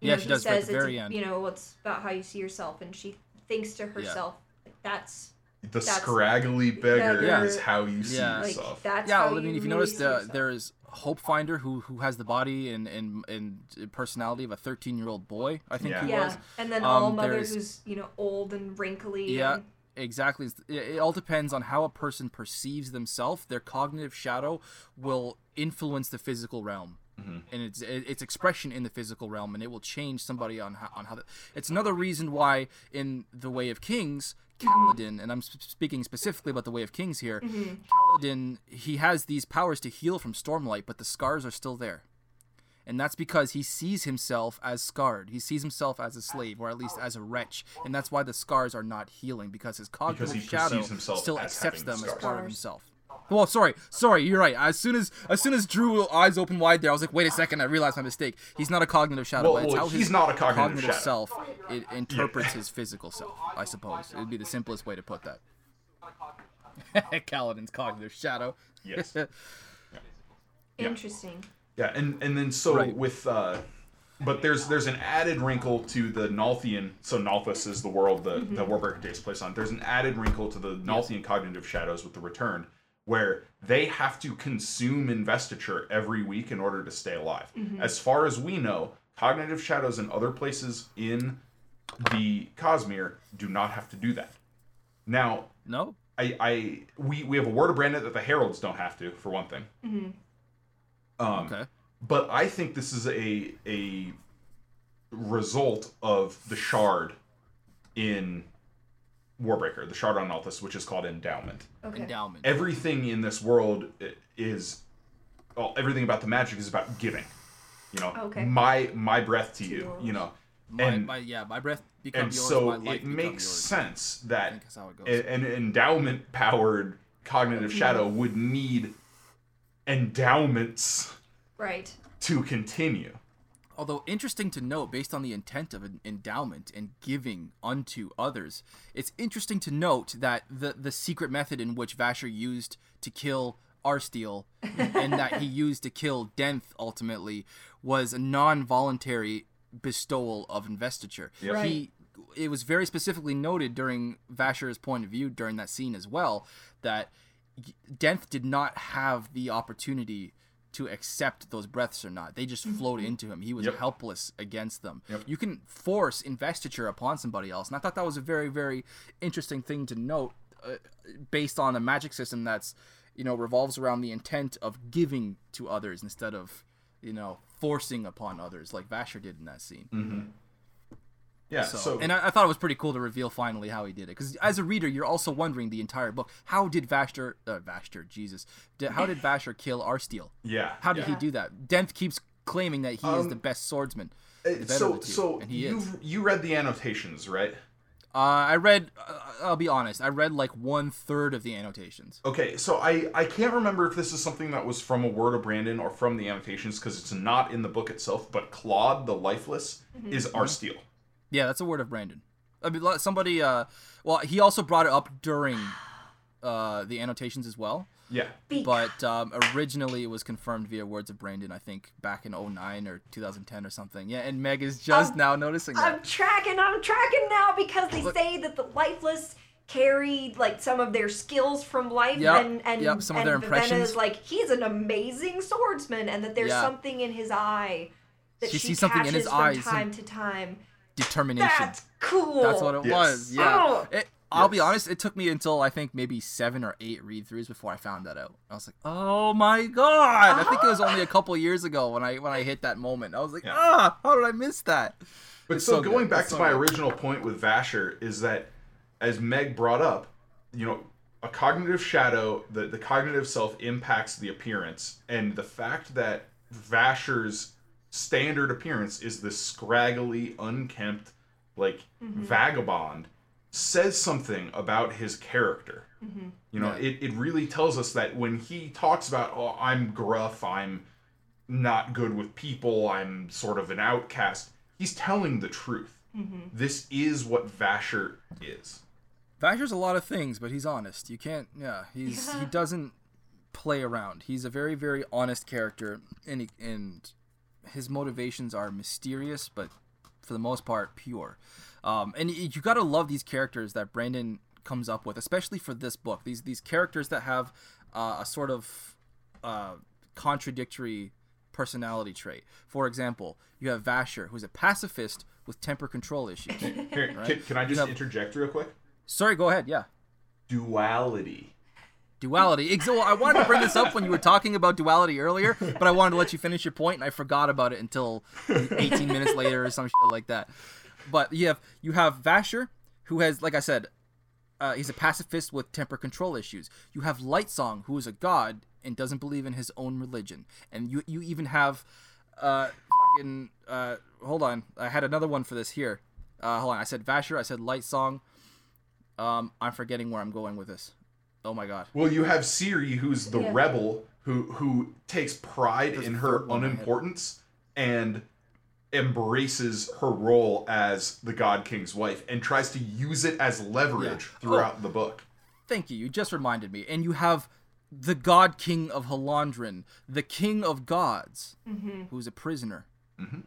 You Yeah, know, she does right at the it's, very end. You know, it's about how you see yourself, and she thinks to herself, that's The That's- scraggly beggar Yeah. is how you see Yeah. like yourself. that's yeah, how I mean, if you notice, see the, there is Hopefinder, who who has the body and and, and personality of a 13 year old boy. I think Yeah. he yeah, was. and then Um, Allmother, there's- who's you know old and wrinkly. Yeah, and- exactly. It, it all depends on how a person perceives themselves. Their cognitive shadow will influence the physical realm. And its its expression in the physical realm, and it will change somebody on how on how. The, it's another reason why in the Way of Kings, Kaladin, and I'm sp- speaking specifically about the Way of Kings here. Mm-hmm. Kaladin, he has these powers to heal from Stormlight, but the scars are still there and that's because he sees himself as scarred. He sees himself as a slave, or at least as a wretch, and that's why the scars are not healing because his cognitive he shadow still accepts having them as part of himself. Well, sorry, sorry, you're right. As soon as as soon as Drew eyes open wide there, I was like, wait a second, I realized my mistake. He's not a cognitive shadow. Well, it's well, how he's his not a cognitive shadow. self it interprets his physical self. I suppose it would be the simplest way to put that. Kaladin's cognitive shadow. Yes. Interesting. Yeah, and and then so Right. with uh but there's there's an added wrinkle to the Nalthian. So Nalthis is the world that Mm-hmm. that Warbreaker takes place on. There's an added wrinkle to the Nalthian cognitive shadows with the return, where they have to consume investiture every week in order to stay alive. Mm-hmm. As far as we know, cognitive shadows in other places in the Cosmere do not have to do that. Now, No. I, I we, we have a word of Brandon that the heralds don't have to for one thing. Um, Okay. but I think this is a a result of the shard in Warbreaker, the shard on Nalthis, which is called endowment. Okay. Endowment. Everything in this world is, well, everything about the magic is about giving. You know, Okay. my my breath to you. You know, My, and my yeah, my breath and becomes yours. so my life it makes yours. sense that think that's how it goes. a- an endowment powered cognitive mm-hmm. shadow would need endowments Right. to continue. Although interesting to note, based on the intent of an endowment and giving unto others, it's interesting to note that the the secret method in which Vasher used to kill Arsteel and that he used to kill Denth ultimately was a non-voluntary bestowal of investiture. Yep. Right. He it was very specifically noted during Vasher's point of view during that scene as well that Denth did not have the opportunity to accept those breaths or not. They just flowed into him. He was Yep. helpless against them. Yep. You can force investiture upon somebody else, and I thought that was a very, very interesting thing to note, uh, based on a magic system that's, you know, revolves around the intent of giving to others instead of, you know, forcing upon others like Vasher did in that scene. Yeah. So, So, and I, I thought it was pretty cool to reveal finally how he did it. Because as a reader, you're also wondering the entire book: how did Vashtor, uh, Vashtor, Jesus, did, how did Vasher kill Arsteel? yeah. How did yeah. he do that? Denth keeps claiming that he is Um, the best swordsman. Uh, the better so of the two, so and he you is. you read the annotations, right? Uh, I read. Uh, I'll be honest. I read like one third of the annotations. Okay, so I I can't remember if this is something that was from a word of Brandon or from the annotations because it's not in the book itself. But Clod the Lifeless is Mm-hmm. Arsteel. Yeah, that's a word of Brandon. I mean, somebody. Uh, well, he also brought it up during uh, the annotations as well. Yeah. But um, originally it was confirmed via words of Brandon, I think back in 09 or 2010 or something. Yeah, and Meg is just Um, now noticing that. I'm tracking. I'm tracking now because they Look- say that the lifeless carried like some of their skills from life Yep, and and, yep, some of and their Vivenna impressions. is like he's an amazing swordsman and that there's Yeah. something in his eye that She she, sees something in catches his from eyes, some- time to time. Determination. That's cool. That's what it Yes. was. Yeah. Oh. It, I'll be honest. It took me until I think maybe seven or eight read throughs before I found that out. I was like, "Oh my god!" I think it was only a couple years ago when I when I hit that moment. I was like, Yeah. "Ah, how did I miss that?" But It's so, so good. going back It's to so my good. original point with Vasher is that, as Meg brought up, you know, a cognitive shadow, the, the cognitive self impacts the appearance, and the fact that Vasher's standard appearance is this scraggly, unkempt, like mm-hmm. vagabond, says something about his character. Mm-hmm. You know, Yeah. it, it really tells us that when he talks about, oh, I'm gruff, I'm not good with people, I'm sort of an outcast, he's telling the truth. Mm-hmm. This is what Vasher is. Vasher's a lot of things, but he's honest. You can't. Yeah, he's he doesn't play around. He's a very very honest character, and he, and his motivations are mysterious, but for the most part pure. Um, and you got to love these characters that Brandon comes up with, especially for this book. These these characters that have uh, a sort of uh, contradictory personality trait. For example, you have Vasher, who's a pacifist with temper control issues. Here, Right. can, can I just have- interject real quick? Sorry, go ahead. Yeah. Duality. Duality. Well, I wanted to bring this up when you were talking about duality earlier, but I wanted to let you finish your point, and I forgot about it until 18 minutes later or some shit like that. But you have you have Vasher, who has, like I said, uh, he's a pacifist with temper control issues. You have Lightsong, who is a god and doesn't believe in his own religion, and you you even have, uh, fucking, uh, hold on, I had another one for this here. Uh, hold on, I said Vasher, I said Lightsong. Um, I'm forgetting where I'm going with this. Oh my god. Well, you have Siri, who's the Yeah. rebel who who takes pride There's in her third one in my head. unimportance and embraces her role as the God King's wife and tries to use it as leverage Yeah. throughout oh. the book. Thank you. You just reminded me. And you have the God King of Hallandren, the King of Gods, mm-hmm. who is a prisoner, mm-hmm.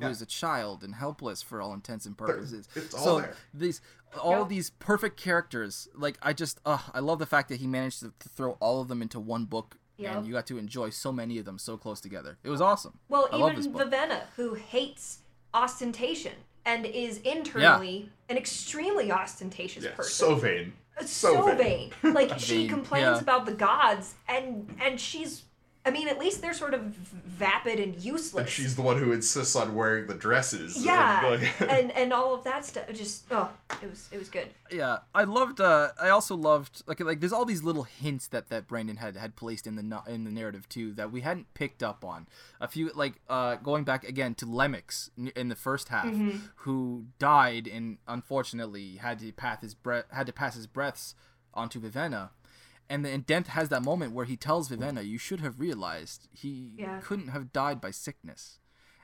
Who is. Yeah. a child and helpless for all intents and purposes. it's all so there. these all Yeah. these perfect characters. Like I just, uh, I love the fact that he managed to, to throw all of them into one book. Yeah. And you got to enjoy so many of them so close together. It was awesome. Well, I even. Vivenna, who hates ostentation and is internally an extremely ostentatious Yeah, person. so vain. so, so vain. vain. Like she Vain, complains yeah. about the gods, and and she's. I mean, at least they're sort of vapid and useless. And she's the one who insists on wearing the dresses. and, yeah, like- and and all of that stuff. Just oh, it was it was good. yeah i loved uh i also loved like like there's all these little hints that that brandon had had placed in the in the narrative too that we hadn't picked up on a few like uh going back again to Lemex in the first half who died and unfortunately had to pass his breath had to pass his breaths onto vivenna and then Denth has that moment where he tells Vivenna, "You should have realized he Yeah. couldn't have died by sickness."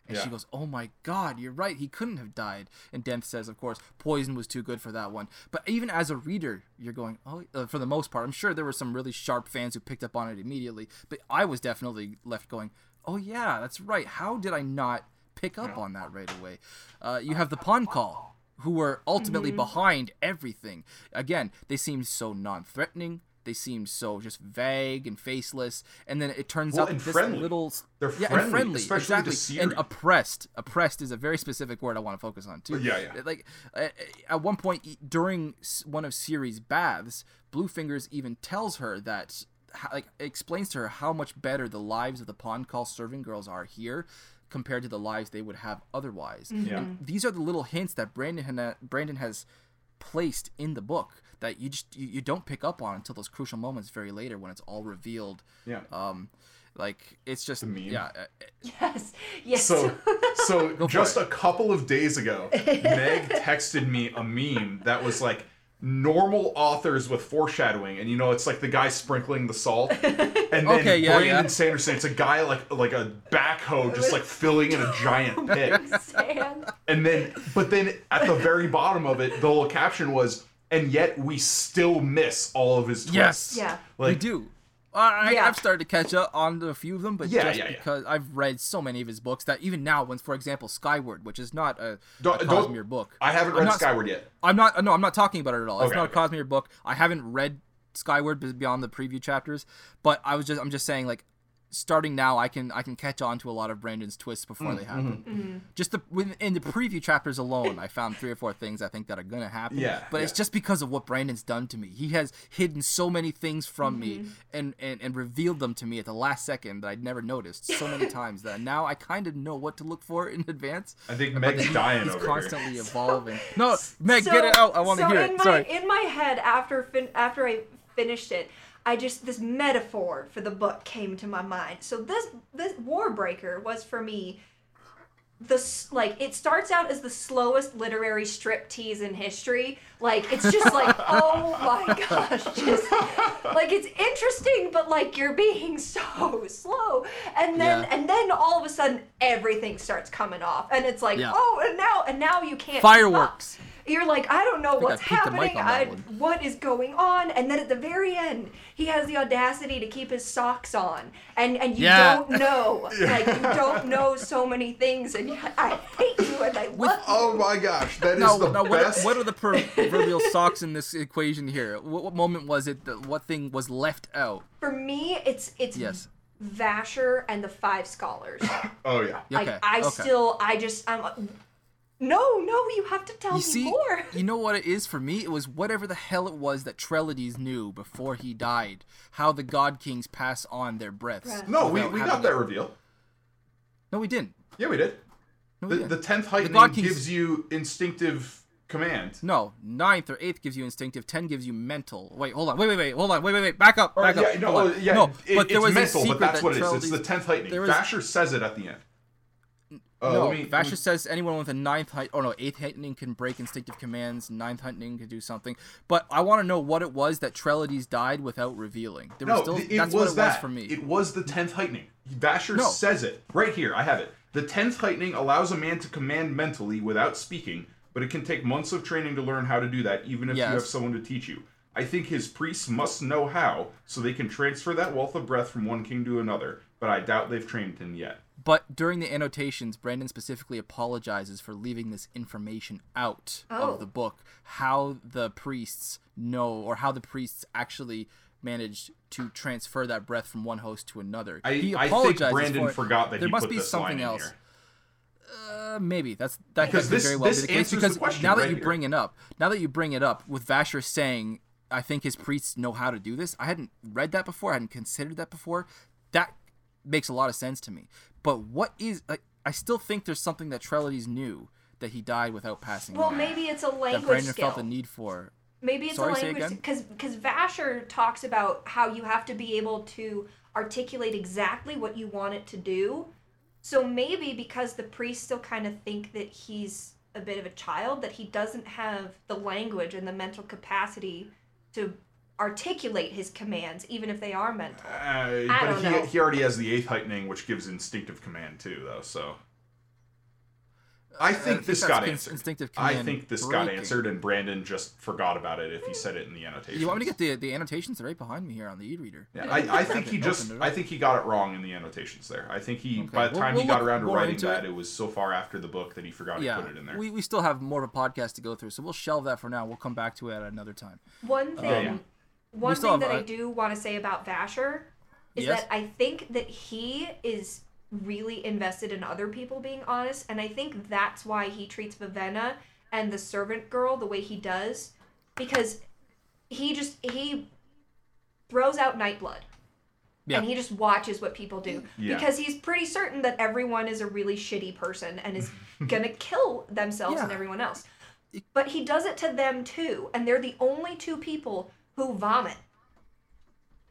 And she goes, "Oh my God, you're right. He couldn't have died." And Denth says, "Of course, poison was too good for that one." But even as a reader, you're going, "Oh," uh, for the most part. I'm sure there were some really sharp fans who picked up on it immediately, but I was definitely left going, "Oh yeah, that's right. How did I not pick up on that right away?" Uh, you have the Pahn Kahl, who were ultimately behind everything. Again, they seemed so non-threatening. They seemed so just vague and faceless, and then it turns Well, out this friendly. little They're yeah, friendly, and friendly, especially to exactly, and oppressed. Oppressed is a very specific word I want to focus on too. Yeah, yeah. Like uh, at one point e- during one of Siri's baths, Bluefingers even tells her that, like, explains to her how much better the lives of the Pahn Kahl serving girls are here compared to the lives they would have otherwise. Yeah. And these are the little hints that Brandon Brandon has placed in the book that you just you, you don't pick up on until those crucial moments very later when it's all revealed. Yeah. Um, like it's just meme. yeah. uh, Yes, yes. So, so just it. a couple of days ago, Meg texted me a meme that was like normal authors with foreshadowing, and you know, it's like the guy sprinkling the salt, and then Okay, yeah, Brandon yeah. Sanderson, it's a guy like like a backhoe just like filling in a giant pit, Sand. and then but then at the very bottom of it, the little caption was, and yet we still miss all of his twists. Yes. Yeah. we Like- do. I, Yeah. I've started to catch up on a few of them, but Yeah, just yeah, yeah. because I've read so many of his books that even now, when, for example, Skyward, which is not a, Don't- a don't- Cosmere book, I haven't I'm read not- Skyward yet. I'm not. No, I'm not talking about it at all. It's Okay, not a. Cosmere book. I haven't read Skyward beyond the preview chapters, but I was just. I'm just saying, like, starting now, I can I can catch on to a lot of Brandon's twists before Mm, they happen. Mm-hmm. Just the within the preview chapters alone, I found three or four things I think that are gonna happen. Yeah, but it's just because of what Brandon's done to me. He has hidden so many things from me Mm-hmm. and, and and revealed them to me at the last second that I'd never noticed so many times that now I kind of know what to look for in advance. I think Meg's dying He's over constantly here. evolving. No, Meg, So- get it out. I want to so hear in it. My, Sorry. In my head, after fin- after I finished it, I just this metaphor for the book came to my mind. So this this Warbreaker was for me the like it starts out as the slowest literary strip tease in history. Like it's just like oh my gosh, just like it's interesting, but like you're being so slow, and then Yeah. and then all of a sudden everything starts coming off, and it's like Yeah. oh, and now and now you can't fireworks. up. Fireworks. You're like, I don't know think what's I peaked the mic happening. I, what is going on? And then at the very end, he has the audacity to keep his socks on, and and you Yeah. don't know, like you don't know so many things, and I hate you and I love oh you. Oh my gosh, that is Now, the now what, are, what are the proverbial socks in this equation here? What, what moment was it? That, what thing was left out? For me, it's it's Yes. Vasher and the Five Scholars. oh yeah. Like Okay, I okay. still, I just, I'm. No, no, you have to tell You me see, more. you know what it is for me? It was whatever the hell it was that Treledees knew before he died. How the God Kings pass on their breaths. Breath. No, we, we got that reveal. No, we didn't. Yeah, we did. No, we The, didn't. the tenth heightening God Kings- gives you instinctive command. No, ninth or eighth gives you instinctive. Ten gives you mental. Wait, hold on. Wait, wait, wait. Hold on. Wait, wait, wait. Back up. Or, Back yeah, up. no, hold uh, yeah, no. it- But there it's was mental, a secret but that's that what it is. It's the tenth heightening. there was- Vasher says it at the end. Uh, no, me- let Vasher me- says anyone with a ninth height, oh no, eighth heightening can break instinctive commands. Ninth heightening can do something. But I want to know what it was that Treledees died without revealing. There was No, still, it that's was what it that. was for me. It was the tenth heightening. Vasher No. says it right here. I have it. The tenth heightening allows a man to command mentally without speaking, but it can take months of training to learn how to do that, even if Yes. you have someone to teach you. I think his priests must know how, so they can transfer that wealth of breath from one king to another. But I doubt they've trained him yet. But during the annotations, Brandon specifically apologizes for leaving this information out Oh. of the book. How the priests know, or how the priests actually managed to transfer that breath from one host to another. I, he I think apologizes Brandon for it. forgot that there he must put be this something line in else. here. Uh, maybe that's that Because could this- very well this be the case. answers the Because question now that right you here. bring it up, now that you bring it up with Vasher saying, "I think his priests know how to do this." I hadn't read that before. I hadn't considered that before. That makes a lot of sense to me. But what is? Like, I still think there's something that Treledees knew that he died without passing. Well, on, maybe it's a that language Brandon skill. felt the need for. Maybe it's Sorry, a language because because Vasher talks about how you have to be able to articulate exactly what you want it to do. So maybe because the priests still kind of think that he's a bit of a child, that he doesn't have the language and the mental capacity to articulate his commands, even if they are mental. Uh, but don't he, know. he already has the eighth heightening, which gives instinctive command too, though. So I think think this got answered. instinctive I think this got answered, and Brandon just forgot about it if he said it in the annotation. You want me to get the the annotations right behind me here on the e-reader? Yeah, I, I think he just. I think he got it wrong in the annotations there. I think he Okay, by the we'll- time we'll he got around to writing that, it. it was so far after the book that he forgot Yeah, to put it in there. we, we still have more of a podcast to go through, so we'll shelve that for now. We'll come back to it at another time. One thing, yeah. One thing that uh, I do want to say about Vasher is Yes? that I think that he is really invested in other people being honest, and I think that's why he treats Vivenna and the servant girl the way he does, because he just he throws out Nightblood. Yeah. And he just watches what people do Yeah. because he's pretty certain that everyone is a really shitty person and is gonna kill themselves and everyone else. But he does it to them too, and they're the only two people who vomit.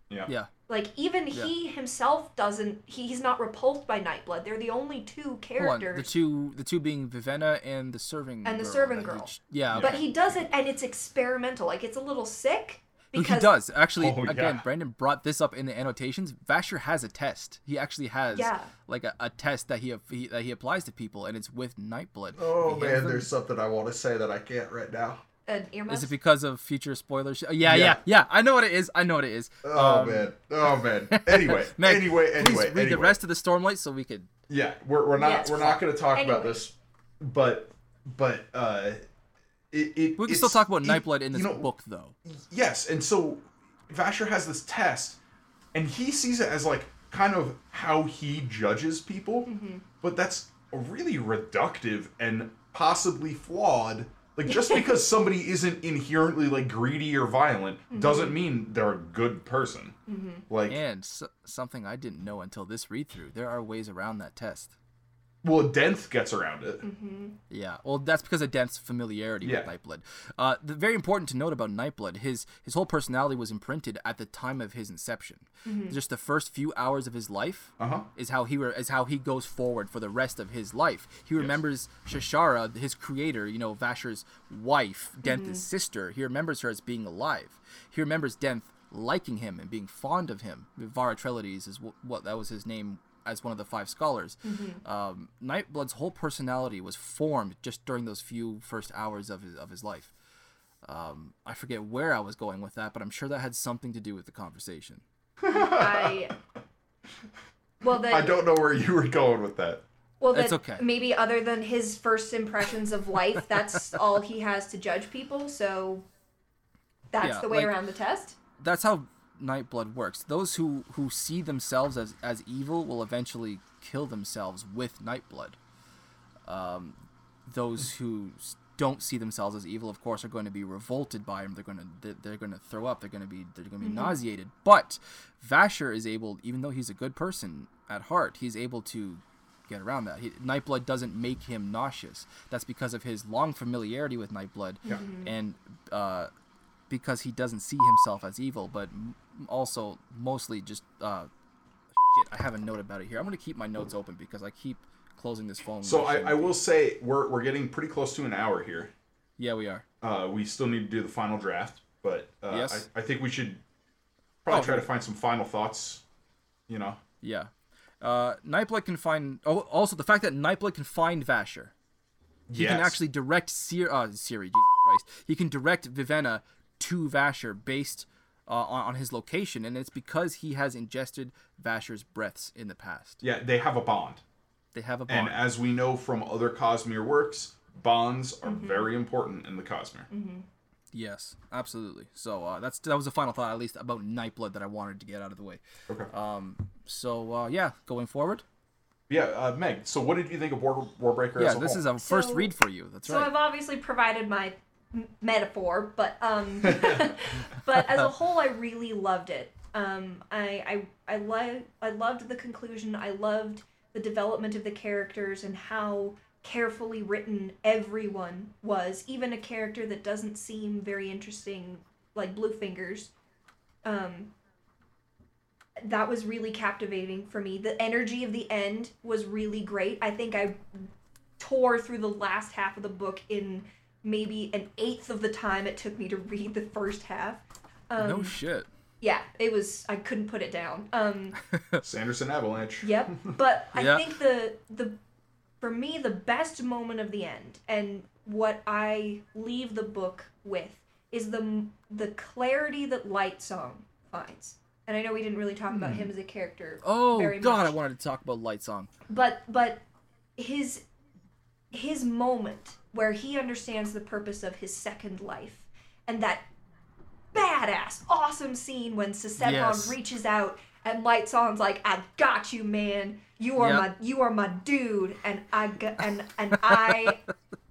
yeah. Yeah. Like even he himself doesn't. He, he's not repulsed by Nightblood. They're the only two Hold on, characters. the two the two being Vivenna and the serving And the girl servant that he girl. ch- yeah, But he does it, and it's experimental. Like it's a little sick. Because... He does actually. Oh, again, yeah. Brandon brought this up in the annotations. Vasher has a test. He actually has Yeah. like a, a test that he, he that he applies to people, and it's with Nightblood. Oh He hands man, them- there's something I want to say that I can't right now. An earmuffs. Is it because of future spoilers? Yeah, yeah, Yeah. yeah, I know what it is. I know what it is. Oh Um, man. Oh man. Anyway. Meg, anyway. please Anyway. read the rest of the Stormlight so we could. Yeah, we're, we're not Yeah, we're not going to talk about this, but but uh, it, it We can still talk about it- Nightblood in this you know, book, though. Yes, and so Vasher has this test, and he sees it as like kind of how he judges people, but that's a really reductive and possibly flawed. Like just because somebody isn't inherently like greedy or violent mm-hmm. doesn't mean they're a good person. Mm-hmm. Like, And s- something I didn't know until this read through. There are ways around that test. Well, Denth gets around it. Yeah, well, that's because of Denth's familiarity Yeah. with Nightblood. Uh, the, very important to note about Nightblood, his his whole personality was imprinted at the time of his inception. Just the first few hours of his life Uh huh. is how he re- is how he goes forward for the rest of his life. He remembers Shashara, his creator, you know, Vasher's wife, Denth's sister. He remembers her as being alive. He remembers Denth liking him and being fond of him. Vara Treledees is wh- what that was his name as one of the five scholars. Um, Nightblood's whole personality was formed just during those few first hours of his of his life. Um, I forget where I was going with that, but I'm sure that had something to do with the conversation. I. Well, then. I don't know where you were going with that. Well, that's okay. maybe other than his first impressions of life, that's all he has to judge people. So that's Yeah, the way like- around the test. that's how Nightblood works. Those who who see themselves as as evil will eventually kill themselves with Nightblood. Um, those who don't see themselves as evil, of course, are going to be revolted by him. They're going to they're, going to throw up. They're going to be they're going to be nauseated. But Vasher is able, even though he's a good person at heart, he's able to get around that. He, Nightblood doesn't make him nauseous. That's because of his long familiarity with Nightblood, and uh, because he doesn't see himself as evil, but also mostly just uh, shit. I have a note about it here. I'm gonna keep my notes open because I keep closing this phone. So I, I will say we're we're getting pretty close to an hour here. Yeah, we are. Uh, we still need to do the final draft, but uh, Yes. I, I think we should probably Oh, try to find some final thoughts. You know, Yeah. Uh, Nightblood can find. Oh, also the fact that Nightblood can find Vasher. He can actually direct Sir, uh, Siri. Jesus Christ. He can direct Vivenna to Vasher based uh, on, on his location, and it's because he has ingested Vasher's breaths in the past. yeah, they have a bond, They have a bond. and as we know from other Cosmere works, bonds are Mm-hmm. very important in the Cosmere. yes, absolutely. So uh, that's that was the final thought, at least about Nightblood, that I wanted to get out of the way. Okay. Um. So uh, yeah, going forward. yeah, uh, Meg. So what did you think of War Warbreaker? Yeah, as a this whole? is a first So- read for you. That's right. So. I've obviously provided my m- metaphor, but um, but as a whole, I really loved it. Um, I I I lo- I loved the conclusion. I loved the development of the characters and how carefully written everyone was. Even a character that doesn't seem very interesting, like Bluefingers. Um, that was really captivating for me. The energy of the end was really great. I think I tore through the last half of the book in maybe an eighth of the time it took me to read the first half. Um, no shit. yeah, it was. I couldn't put it down. Um, Sanderson Avalanche. Yep. But I Yeah. think the the for me the best moment of the end and what I leave the book with is the the clarity that Lightsong finds. And I know we didn't really talk about him as a character. Oh very god, much. I wanted to talk about Lightsong. But but his his moment where he understands the purpose of his second life and that badass awesome scene when Susebron Yes. reaches out and Lightsong's like I got you man you are Yep. my you are my dude and I go- and and I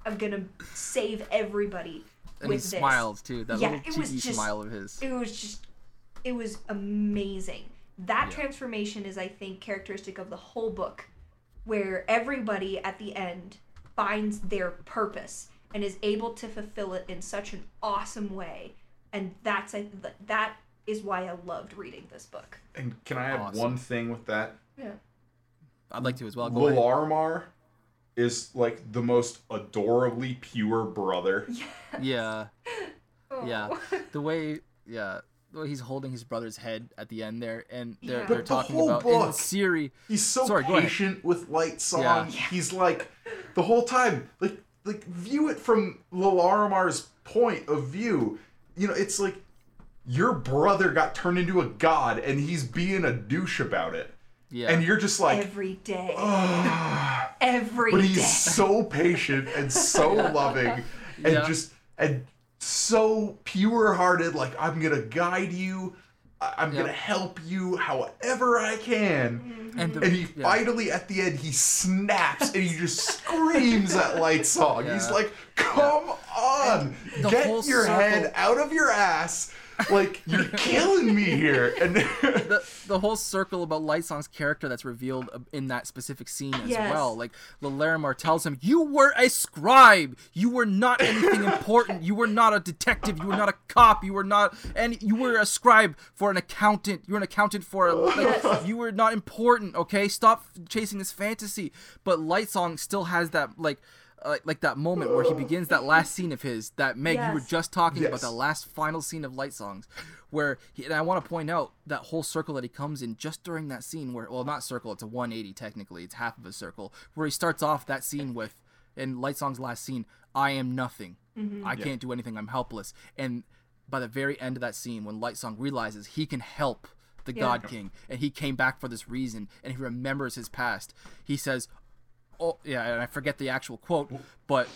am going to save everybody And with he this. smiles too. That Yeah, little it was cheeky just- smile of his. It was just it was amazing. That Yeah. transformation is I think characteristic of the whole book where everybody at the end finds their purpose and is able to fulfill it in such an awesome way. And that's I th- that is why I loved reading this book. And can I add Awesome. one thing with that? Yeah. I'd like to as well. Go ahead. Llarimar is like the most adorably pure brother. Yeah, yeah. Oh. The way, yeah, the way he's holding his brother's head at the end there, and they're Yeah. they're the talking whole about in book- Siri. He's so Sorry, patient with Lightsong. Yeah. He's like the whole time, like like view it from Llarimar's point of view. You know, it's like your brother got turned into a god and he's being a douche about it. Yeah, And you're just like Every day. "Ah." Every but day. he's so patient and so loving and Yeah. just and so pure hearted like i'm gonna guide you I- i'm Yeah. gonna help you however i can. Mm-hmm. And, the, and he yeah. finally at the end he snaps and he just screams at Lightsong he's like come on get whole your head out of your ass like you're killing me here and the the whole circle about Lightsong's character that's revealed uh, in that specific scene as Yes. well. Like Llarimar tells him, "You were a scribe. You were not anything important. You were not a detective. You were not a cop. You were not and you were a scribe for an accountant. You were an accountant for a. Like, You were not important. Okay, stop chasing this fantasy." But Lightsong still has that like. Uh, like that moment where he begins that last scene of his that Meg you were just talking about that last final scene of Lightsong's, where he, and I want to point out that whole circle that he comes in just during that scene where well not circle it's a 180 technically it's half of a circle where he starts off that scene with in Lightsong's last scene I am nothing. I can't do anything. I'm helpless. And by the very end of that scene when Lightsong realizes he can help the Yeah. God King and he came back for this reason and he remembers his past he says oh yeah and I forget the actual quote but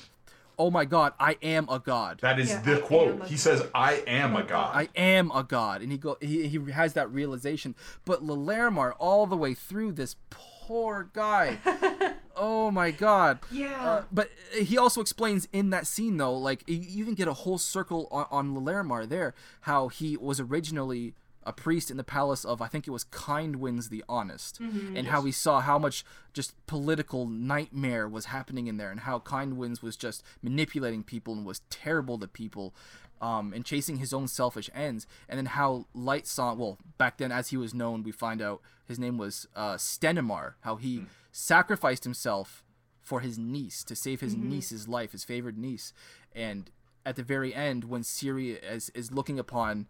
oh my god I am a god that is Yeah, the am quote he god. says i am a god I am a god, and he go he, he has that realization. But Llarimar, all the way through this poor guy, oh my god. Yeah. Uh, but he also explains in that scene though, like you you even get a whole circle on, on Llarimar there, how he was originally a priest in the palace of I think it was Kindwinds the Honest, and how we saw how much just political nightmare was happening in there, and how Kindwinds was just manipulating people and was terrible to people, um, and chasing his own selfish ends, and then how Lightsong, well, back then as he was known, we find out his name was uh, Stenimar, how he sacrificed himself for his niece to save his niece's life, his favorite niece, and at the very end, when Siri is is looking upon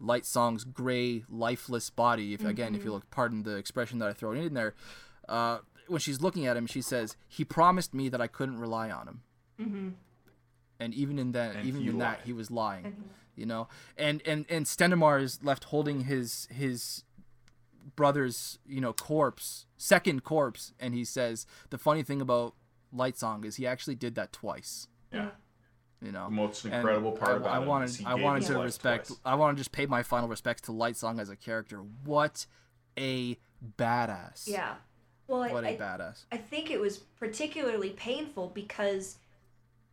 Lightsong's gray, lifeless body, if again, if you look, pardon the expression that I throw in there, uh, when she's looking at him, she says, "He promised me that I couldn't rely on him." and even in that And even he in that he was lying And he- you know? And and and Stenimar is left holding his his brother's you know corpse second corpse and he says the funny thing about Lightsong is he actually did that twice. Yeah. You know The most And incredible part I, about I him wanted is he I wanted to respect twice. I want to just pay my final respects to Lightsong as a character. What a badass! Yeah. Well, I, what a I, badass. I think it was particularly painful because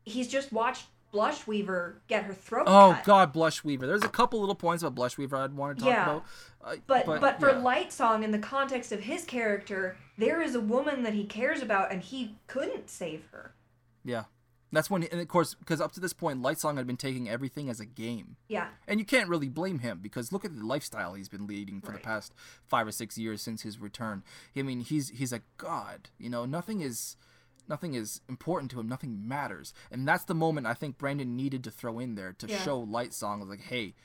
he's just watched Blushweaver get her throat Oh cut. God, Blushweaver. There's a couple little points about Blushweaver I'd want to talk Yeah. about. Uh, But but, for yeah. Lightsong, in the context of his character, there is a woman that he cares about, and he couldn't save her. Yeah. That's when, and of course, because up to this point, Lightsong had been taking everything as a game. Yeah. And you can't really blame him because look at the lifestyle he's been leading for the past five or six years since his return. I mean, he's he's a god. You know, nothing is nothing is important to him. Nothing matters, and that's the moment I think Brandon needed to throw in there to Yeah. show Lightsong like, hey,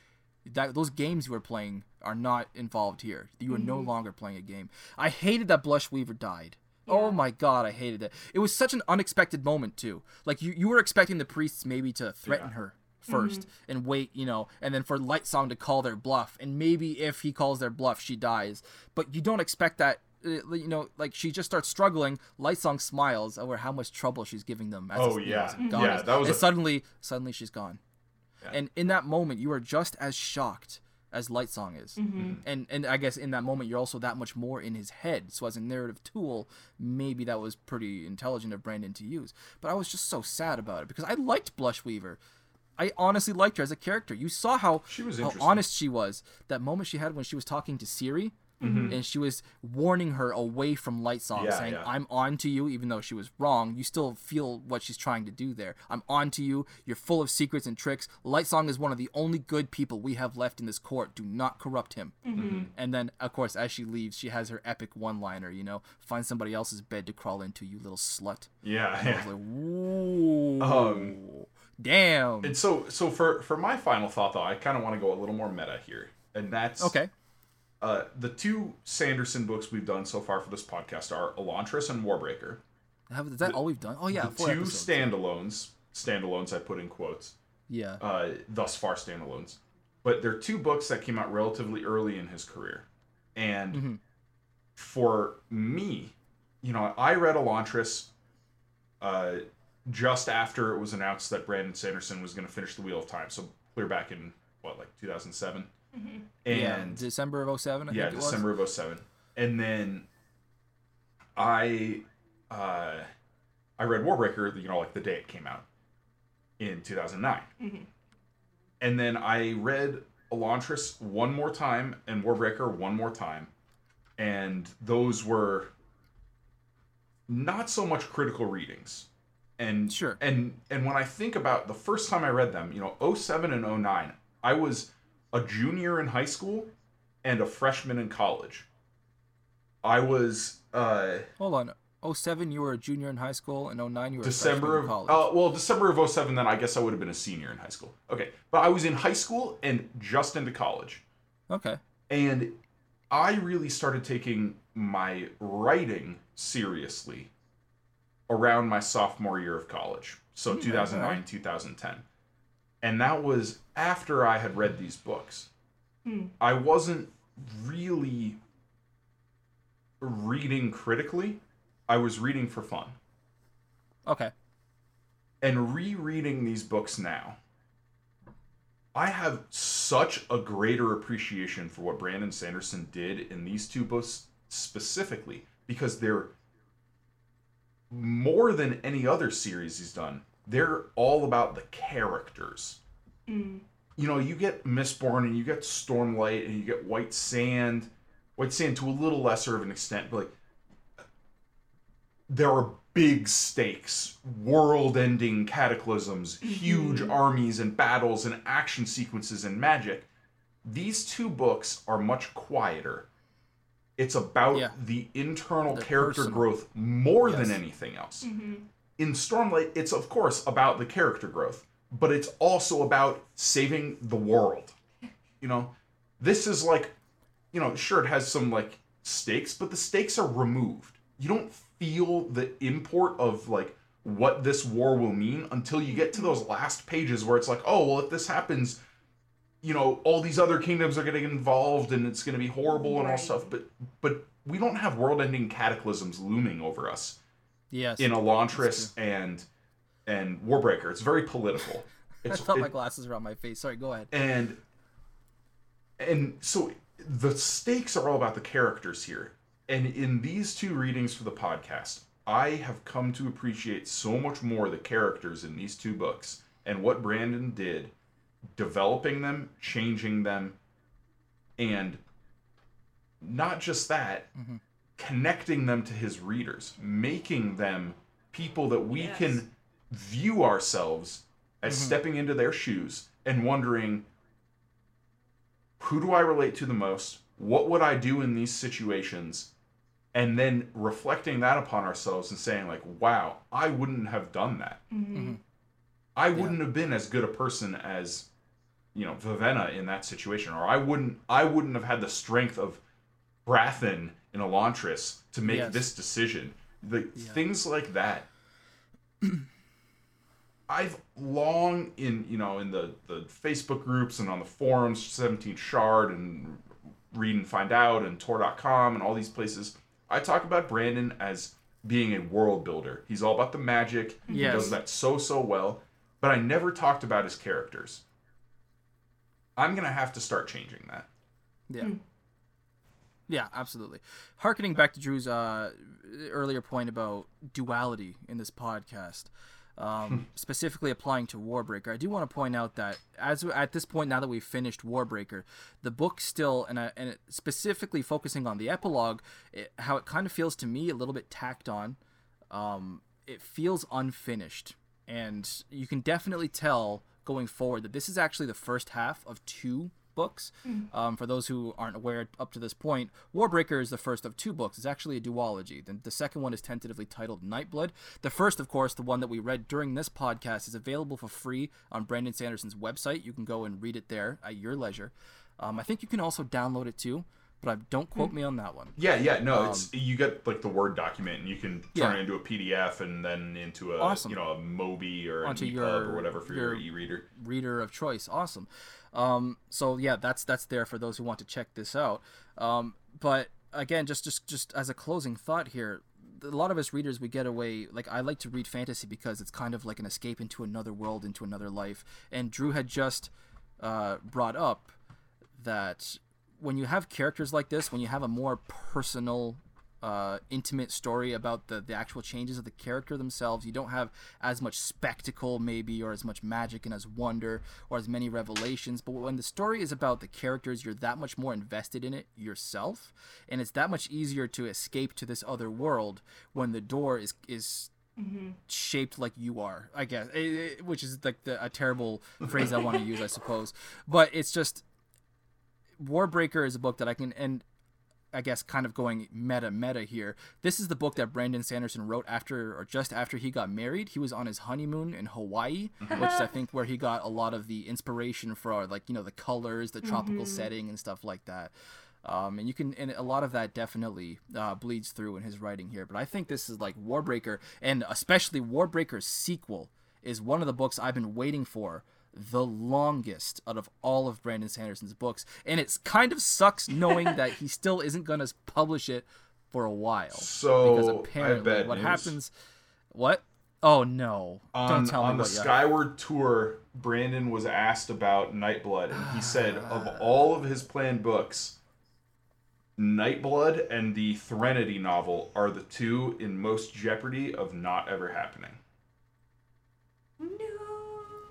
that those games you were playing are not involved here. You are no mm-hmm. longer playing a game. I hated that Blushweaver died. Oh my god, I hated it. It was such an unexpected moment too. Like you, you were expecting the priests maybe to threaten her 1st and wait, you know, and then for Lightsong to call their bluff, and maybe if he calls their bluff, she dies. But you don't expect that. uh, You know, like she just starts struggling. Lightsong smiles over how much trouble she's giving them. As Oh, a, yeah. as a Mhm. Yeah, that was And a- suddenly, suddenly she's gone. And in that moment, you are just as shocked as Lightsong is. Mm-hmm. Mm-hmm. And and I guess in that moment, you're also that much more in his head. So as a narrative tool, maybe that was pretty intelligent of Brandon to use. But I was just so sad about it because I liked Blushweaver. I honestly liked her as a character. You saw how She was how honest she was. That moment she had when she was talking to Siri. Mm-hmm. And she was warning her away from Lightsong, Yeah, saying, yeah. I'm on to you, even though she was wrong. You still feel what she's trying to do there. I'm on to you. You're full of secrets and tricks. Lightsong is one of the only good people we have left in this court. Do not corrupt him. Mm-hmm. Mm-hmm. And then, of course, as she leaves, she has her epic one liner, you know, find somebody else's bed to crawl into, you little slut. Yeah, I was yeah. like, um, ooh. Um, damn. And so, so for for my final thought, though, I kind of want to go a little more meta here, and that's Okay. Uh, the two Sanderson books we've done so far for this podcast are Elantris and Warbreaker. Have, is that all we've done? Oh, yeah. the four two episodes. standalones, standalones I put in quotes, Yeah. uh, thus far standalones. But they're two books that came out relatively early in his career. And Mhm. for me, you know, I read Elantris uh, just after it was announced that Brandon Sanderson was going to finish The Wheel of Time. So clear back in, what, like 2007? Yeah. And December of 07, I yeah, think it was. December of 07. And then I uh I read Warbreaker, you know, like the day it came out in 2009. And then I read Elantris one more time and Warbreaker one more time. And those were not so much critical readings. And Sure. and and when I think about the first time I read them, you know, 07 and 09, I was a junior in high school and a freshman in college. I was uh Hold on. 07, you were a junior in high school, and 09, you were December a of in college. uh, well December of 07 then I guess I would have been a senior in high school. Okay. But I was in high school and just into college. okay. And I really started taking my writing seriously around my sophomore year of college. So 2009, 2010. And that was after I had read these books. Hmm. I wasn't really reading critically, I was reading for fun. Okay. And rereading these books now, I have such a greater appreciation for what Brandon Sanderson did in these two books specifically because they're more than any other series he's done. They're all about the characters. Mm. You know, you get Mistborn and you get Stormlight and you get White Sand. White Sand to a little lesser of an extent, but like there are big stakes, world-ending cataclysms, huge armies and battles and action sequences and magic. These two books are much quieter. It's about Yeah. the internal They're character personal. growth more than anything else. In Stormlight, it's of course about the character growth, but it's also about saving the world. You know, this is like, you know, sure it has some like stakes, but the stakes are removed. You don't feel the import of like what this war will mean until you get to mm-hmm. those last pages where it's like, oh, well, if this happens, you know, all these other kingdoms are getting involved and it's going to be horrible and all stuff. But but we don't have world-ending cataclysms looming over us Yes. in Elantris and and Warbreaker. It's very political. I It's, thought my glasses were on my face. Sorry, go ahead. and and so the stakes are all about the characters here and in these two readings for the podcast i have come to appreciate so much more the characters in these two books and what brandon did developing them changing them and not just that mm-hmm. Connecting them to his readers making them people that we Yes. can view ourselves as mm-hmm. stepping into their shoes and wondering who do I relate to the most? What would I do in these situations? And then reflecting that upon ourselves and saying, like, wow, I wouldn't have done that. Mm-hmm. Mm-hmm. I wouldn't have been as good a person as, you know, Vivenna in that situation. Or I wouldn't I wouldn't have had the strength of Hrathen in Elantris to make Yes. this decision. The things like that. I've long in you know in the the Facebook groups and on the forums, 17th Shard and Read and Find Out and Tor.com and all these places. I talk about Brandon as being a world builder. He's all about the magic. He does that so so well. But I never talked about his characters. I'm gonna have to start changing that. Yeah. Hmm. Yeah, absolutely. Harkening back to Drew's uh, earlier point about duality in this podcast, um, specifically applying to Warbreaker, I do want to point out that as at this point, now that we've finished Warbreaker, the book still, and, I, and it, specifically focusing on the epilogue, it, how it kind of feels to me a little bit tacked on. Um, it feels unfinished, and you can definitely tell going forward that this is actually the first half of two books. Um, for those who aren't aware up to this point, Warbreaker is the first of two books. It's actually a duology. The, the second one is tentatively titled Nightblood. The first, of course, the one that we read during this podcast, is available for free on Brandon Sanderson's website. You can go and read it there at your leisure. Um, I think you can also download it too, but I, don't quote me on that one. Yeah, yeah, no, it's you get like the Word document and you can turn Um, Yeah. it into a PDF and then into a Awesome. you know a Mobi or an Onto EPUB your- or whatever for your- your e-reader. reader of choice. Awesome. Um, so yeah, that's that's there for those who want to check this out. Um, but again, just just just as a closing thought here, a lot of us readers we get away like I like to read fantasy because it's kind of like an escape into another world, into another life. And Drew had just uh, brought up that when you have characters like this, when you have a more personal, uh, intimate story about the, the actual changes of the character themselves, you don't have as much spectacle, maybe, or as much magic and as wonder, or as many revelations. But when the story is about the characters, you're that much more invested in it yourself, and it's that much easier to escape to this other world when the door is is shaped like you are, I guess, Eh, eh, which is like the, a terrible phrase I want to use, I suppose. But it's just Warbreaker is a book that I can, and I guess kind of going meta meta here. This is the book that Brandon Sanderson wrote after or just after he got married. He was on his honeymoon in Hawaii, which is I think where he got a lot of the inspiration for like you know the colors, the tropical setting, and stuff like that. Um, and you can, and a lot of that definitely uh, bleeds through in his writing here. But I think this is like Warbreaker, and especially Warbreaker's sequel is one of the books I've been waiting for the longest out of all of Brandon Sanderson's books, and it's kind of sucks knowing that he still isn't going to publish it for a while. So, because apparently, what news. happens? What? Oh no! On, Don't tell on me the what. you- Skyward tour, Brandon was asked about Nightblood, and he said of all of his planned books, Nightblood and the Threnody novel are the two in most jeopardy of not ever happening.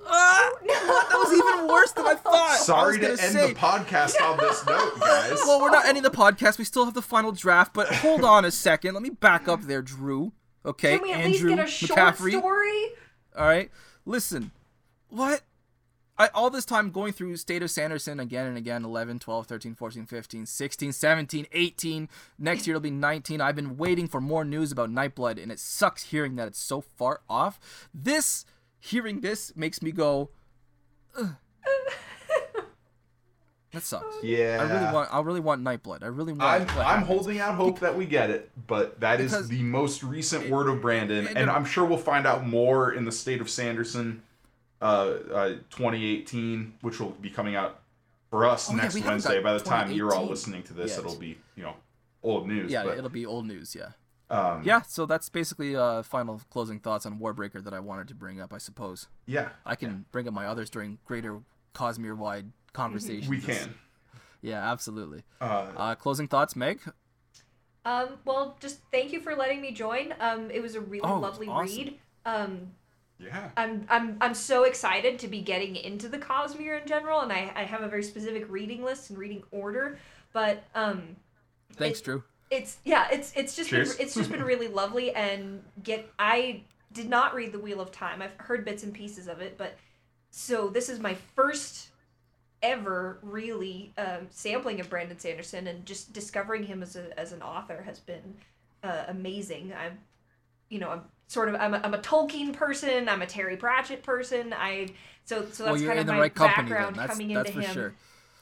No. No. that was even worse than I thought. Sorry I to end say, the podcast on this note, guys. Well, we're not ending the podcast. We still have the final draft, but hold on a second. Let me back up there, Drew. Okay, Can we at Andrew least get a short McCaffrey. story? All right, listen, what? I, all this time going through State of Sanderson again and again 11, 12, 13, 14, 15, 16, 17, 18. Next year it'll be 19. I've been waiting for more news about Nightblood, and it sucks hearing that it's so far off. This, hearing this, makes me go, Ugh. That sucks. Yeah. I really want. I really want Nightblood. I really want. I'm, I'm holding out hope that we get it, but that is the most recent word of Brandon, it- and I'm sure we'll find out more in the state of Sanderson, uh, uh 2018, which will be coming out for us Oh, yeah, next we Wednesday. By the time you're all listening to this, it'll be you know old news. Yeah, but, it'll be old news. Yeah. Um, Yeah. So that's basically uh final closing thoughts on Warbreaker that I wanted to bring up. I suppose yeah, I can bring up my others during greater Cosmere wide conversations. we can. Yeah, absolutely. Uh, Uh, closing thoughts, Meg. Um, well, just thank you for letting me join. Um, it was a really Oh, lovely awesome. read. Um, yeah. I'm I'm I'm so excited to be getting into the Cosmere in general, and I, I have a very specific reading list and reading order. But um, Thanks, It- Drew. It's yeah, it's it's just been, Cheers. it's just been really lovely and get I did not read the Wheel of Time. I've heard bits and pieces of it, but so this is my first ever really um, sampling of Brandon Sanderson and just discovering him as a as an author has been uh, amazing. I'm you know, I'm sort of I'm a, I'm a Tolkien person, I'm a Terry Pratchett person. I so so that's you're kind of my right company background That's coming that's into for him. sure.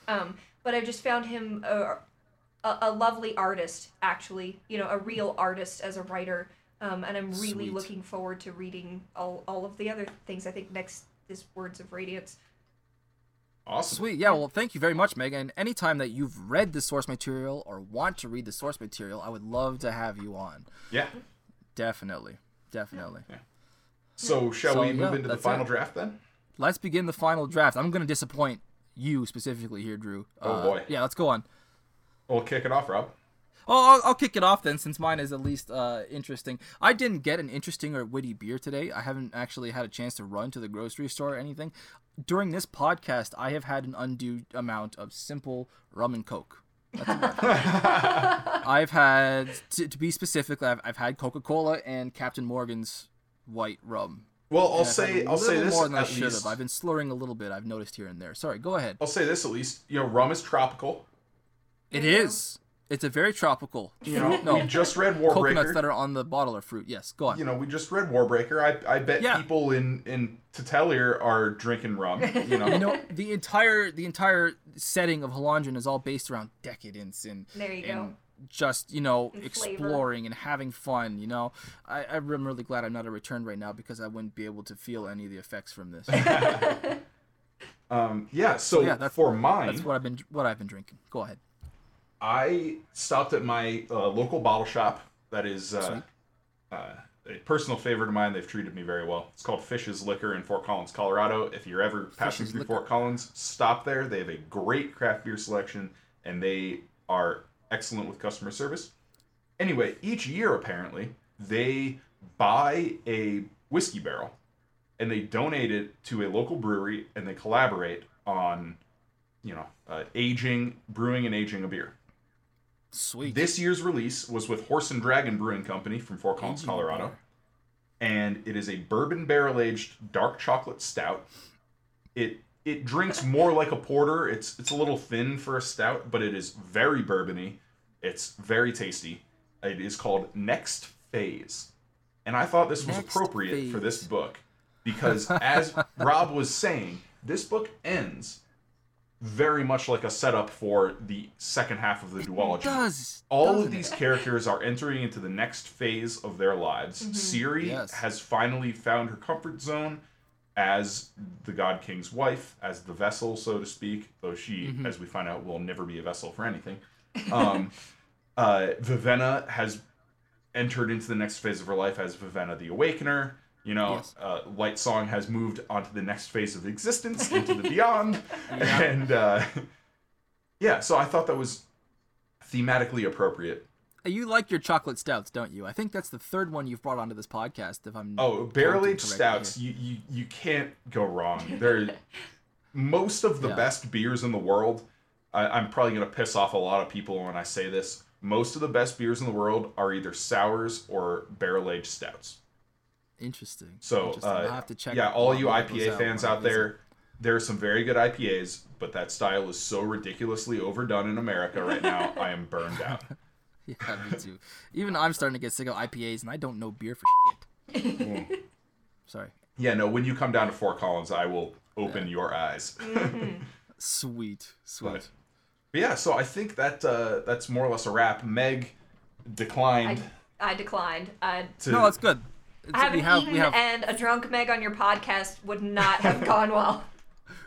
Um, but I've just found him a, a, a lovely artist, actually. You know, a real artist as a writer. Um, and I'm really Sweet. looking forward to reading all, all of the other things. I think next is Words of Radiance. Awesome. Sweet. Yeah. Well, thank you very much, Megan. Anytime that you've read the source material or want to read the source material, I would love to have you on. Yeah. Definitely. Definitely. Yeah. So shall So, we move yeah, into the final it. draft then? Let's begin the final draft. I'm going to disappoint you specifically here, Drew. Oh, Uh, boy. Yeah, let's go on. We'll kick it off, Rob. Oh, I'll, I'll kick it off then, since mine is at least uh, interesting. I didn't get an interesting or witty beer today. I haven't actually had a chance to run to the grocery store or anything. During this podcast, I have had an undue amount of simple rum and coke. I've had, to, to be specific, I've, I've had Coca Cola and Captain Morgan's white rum. Well, I'll And I've had say I'll say this more than I at should least. have. I've been slurring a little bit. I've noticed here and there. Sorry, go ahead. I'll say this at least. You know, rum is tropical. It is. It's a very tropical. You know, No. we just read Warbreaker. Coconuts that are on the bottle are fruit. Yes, go on. you know, we just read Warbreaker. I I bet Yeah. people in in T'Telir are drinking rum. You know, you know the entire the entire setting of Hallandren is all based around decadence and There you and go. just you know And flavor. exploring and having fun you know I, i'm really glad i'm not a return right now because i wouldn't be able to feel any of the effects from this um, yeah. So yeah, that's- for mine, that's what i've been what i've been drinking go ahead I stopped at my uh, local bottle shop. That is uh, uh, a personal favorite of mine. They've treated me very well. It's called Fish's Liquor in Fort Collins, Colorado. If you're ever passing Fish's through Liquor. Fort Collins, stop there. They have a great craft beer selection, and they are excellent with customer service. Anyway, each year apparently they buy a whiskey barrel and they donate it to a local brewery and they collaborate on, you know, uh, aging, brewing and aging a beer. Sweet This year's release was with Horse and Dragon Brewing Company from Fort Collins, Colorado. And it is a bourbon barrel aged dark chocolate stout. It it drinks more like a porter. It's it's a little thin for a stout, but it is very bourbony. It's very tasty. It is called Next Phase. And I thought this was Next appropriate for this book because as Rob was saying, this book ends very much like a setup for the second half of the duology it does all of these it? characters are entering into the next phase of their lives. Siri Yes. has finally found her comfort zone as the God King's wife, as the vessel, so to speak, though she, Mm-hmm. as we find out, will never be a vessel for anything. Um, uh, Vivenna has entered into the next phase of her life as Vivenna the Awakener. You know, Yes. uh, Lightsong has moved onto the next phase of existence, into the beyond. Yeah. And uh, yeah, so I thought that was thematically appropriate. you like your chocolate stouts don't you i think that's the third one you've brought onto this podcast if i'm Oh, barrel aged stouts, you, you you can't go wrong. They're most of the Yeah. best beers in the world. I, I'm probably gonna piss off a lot of people when I say this. most of the best beers in the world are either sours or barrel aged stouts. Interesting. So, Interesting. uh, I'll have to check. yeah, all you one of those IPA fans out there, there are some very good IPAs, but that style is so ridiculously overdone in America right now. I am burned out. Yeah, me too. Even I'm starting to get sick of IPAs, and I don't know beer for shit. Sorry. Yeah, no, when you come down to Fort Collins, I will open your eyes. Sweet, sweet. But- But yeah, so I think that uh, that's more or less a wrap. Meg declined I, I declined. I, to. no, that's good. It's, having we have eaten we have and a drunk Meg on your podcast would not have gone well.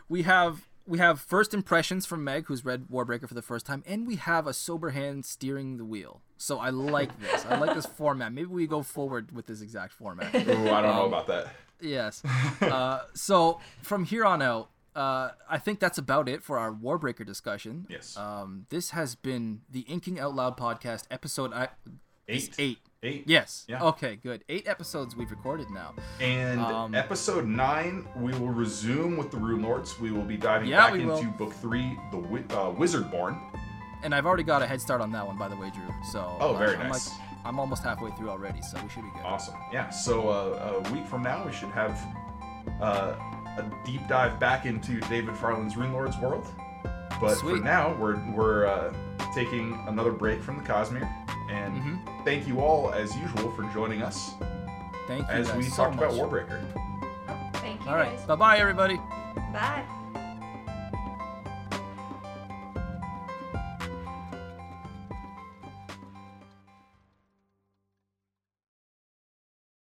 we have we have first impressions from Meg, who's read Warbreaker for the first time, and we have a sober hand steering the wheel. So I like this. I like this format. Maybe we go forward with this exact format. Ooh, I don't Um, know about that. Yes. Uh, so from here on out, uh, I think that's about it for our Warbreaker discussion. Yes. Um, this has been the Inking Out Loud podcast, episode I- Eight. eight. Eight. Yes. Yeah. Okay. Good. Eight episodes we've recorded now. And Um, episode nine, we will resume with the Runelords. We will be diving Yeah, back into will. book three, the Wi- uh, Wizardborn. And I've already got a head start on that one, by the way, Drew. So. Oh, very I'm nice. Like, I'm almost halfway through already, so we should be good. Awesome. Yeah. So uh, a week from now, we should have uh, a deep dive back into David Farland's Runelords world. But for now, we're we're uh, taking another break from the Cosmere. And Mm-hmm. thank you all, as usual, for joining us Thank you. as guys we so talked about. Warbreaker. Thank you All right. Bye bye, everybody. Bye.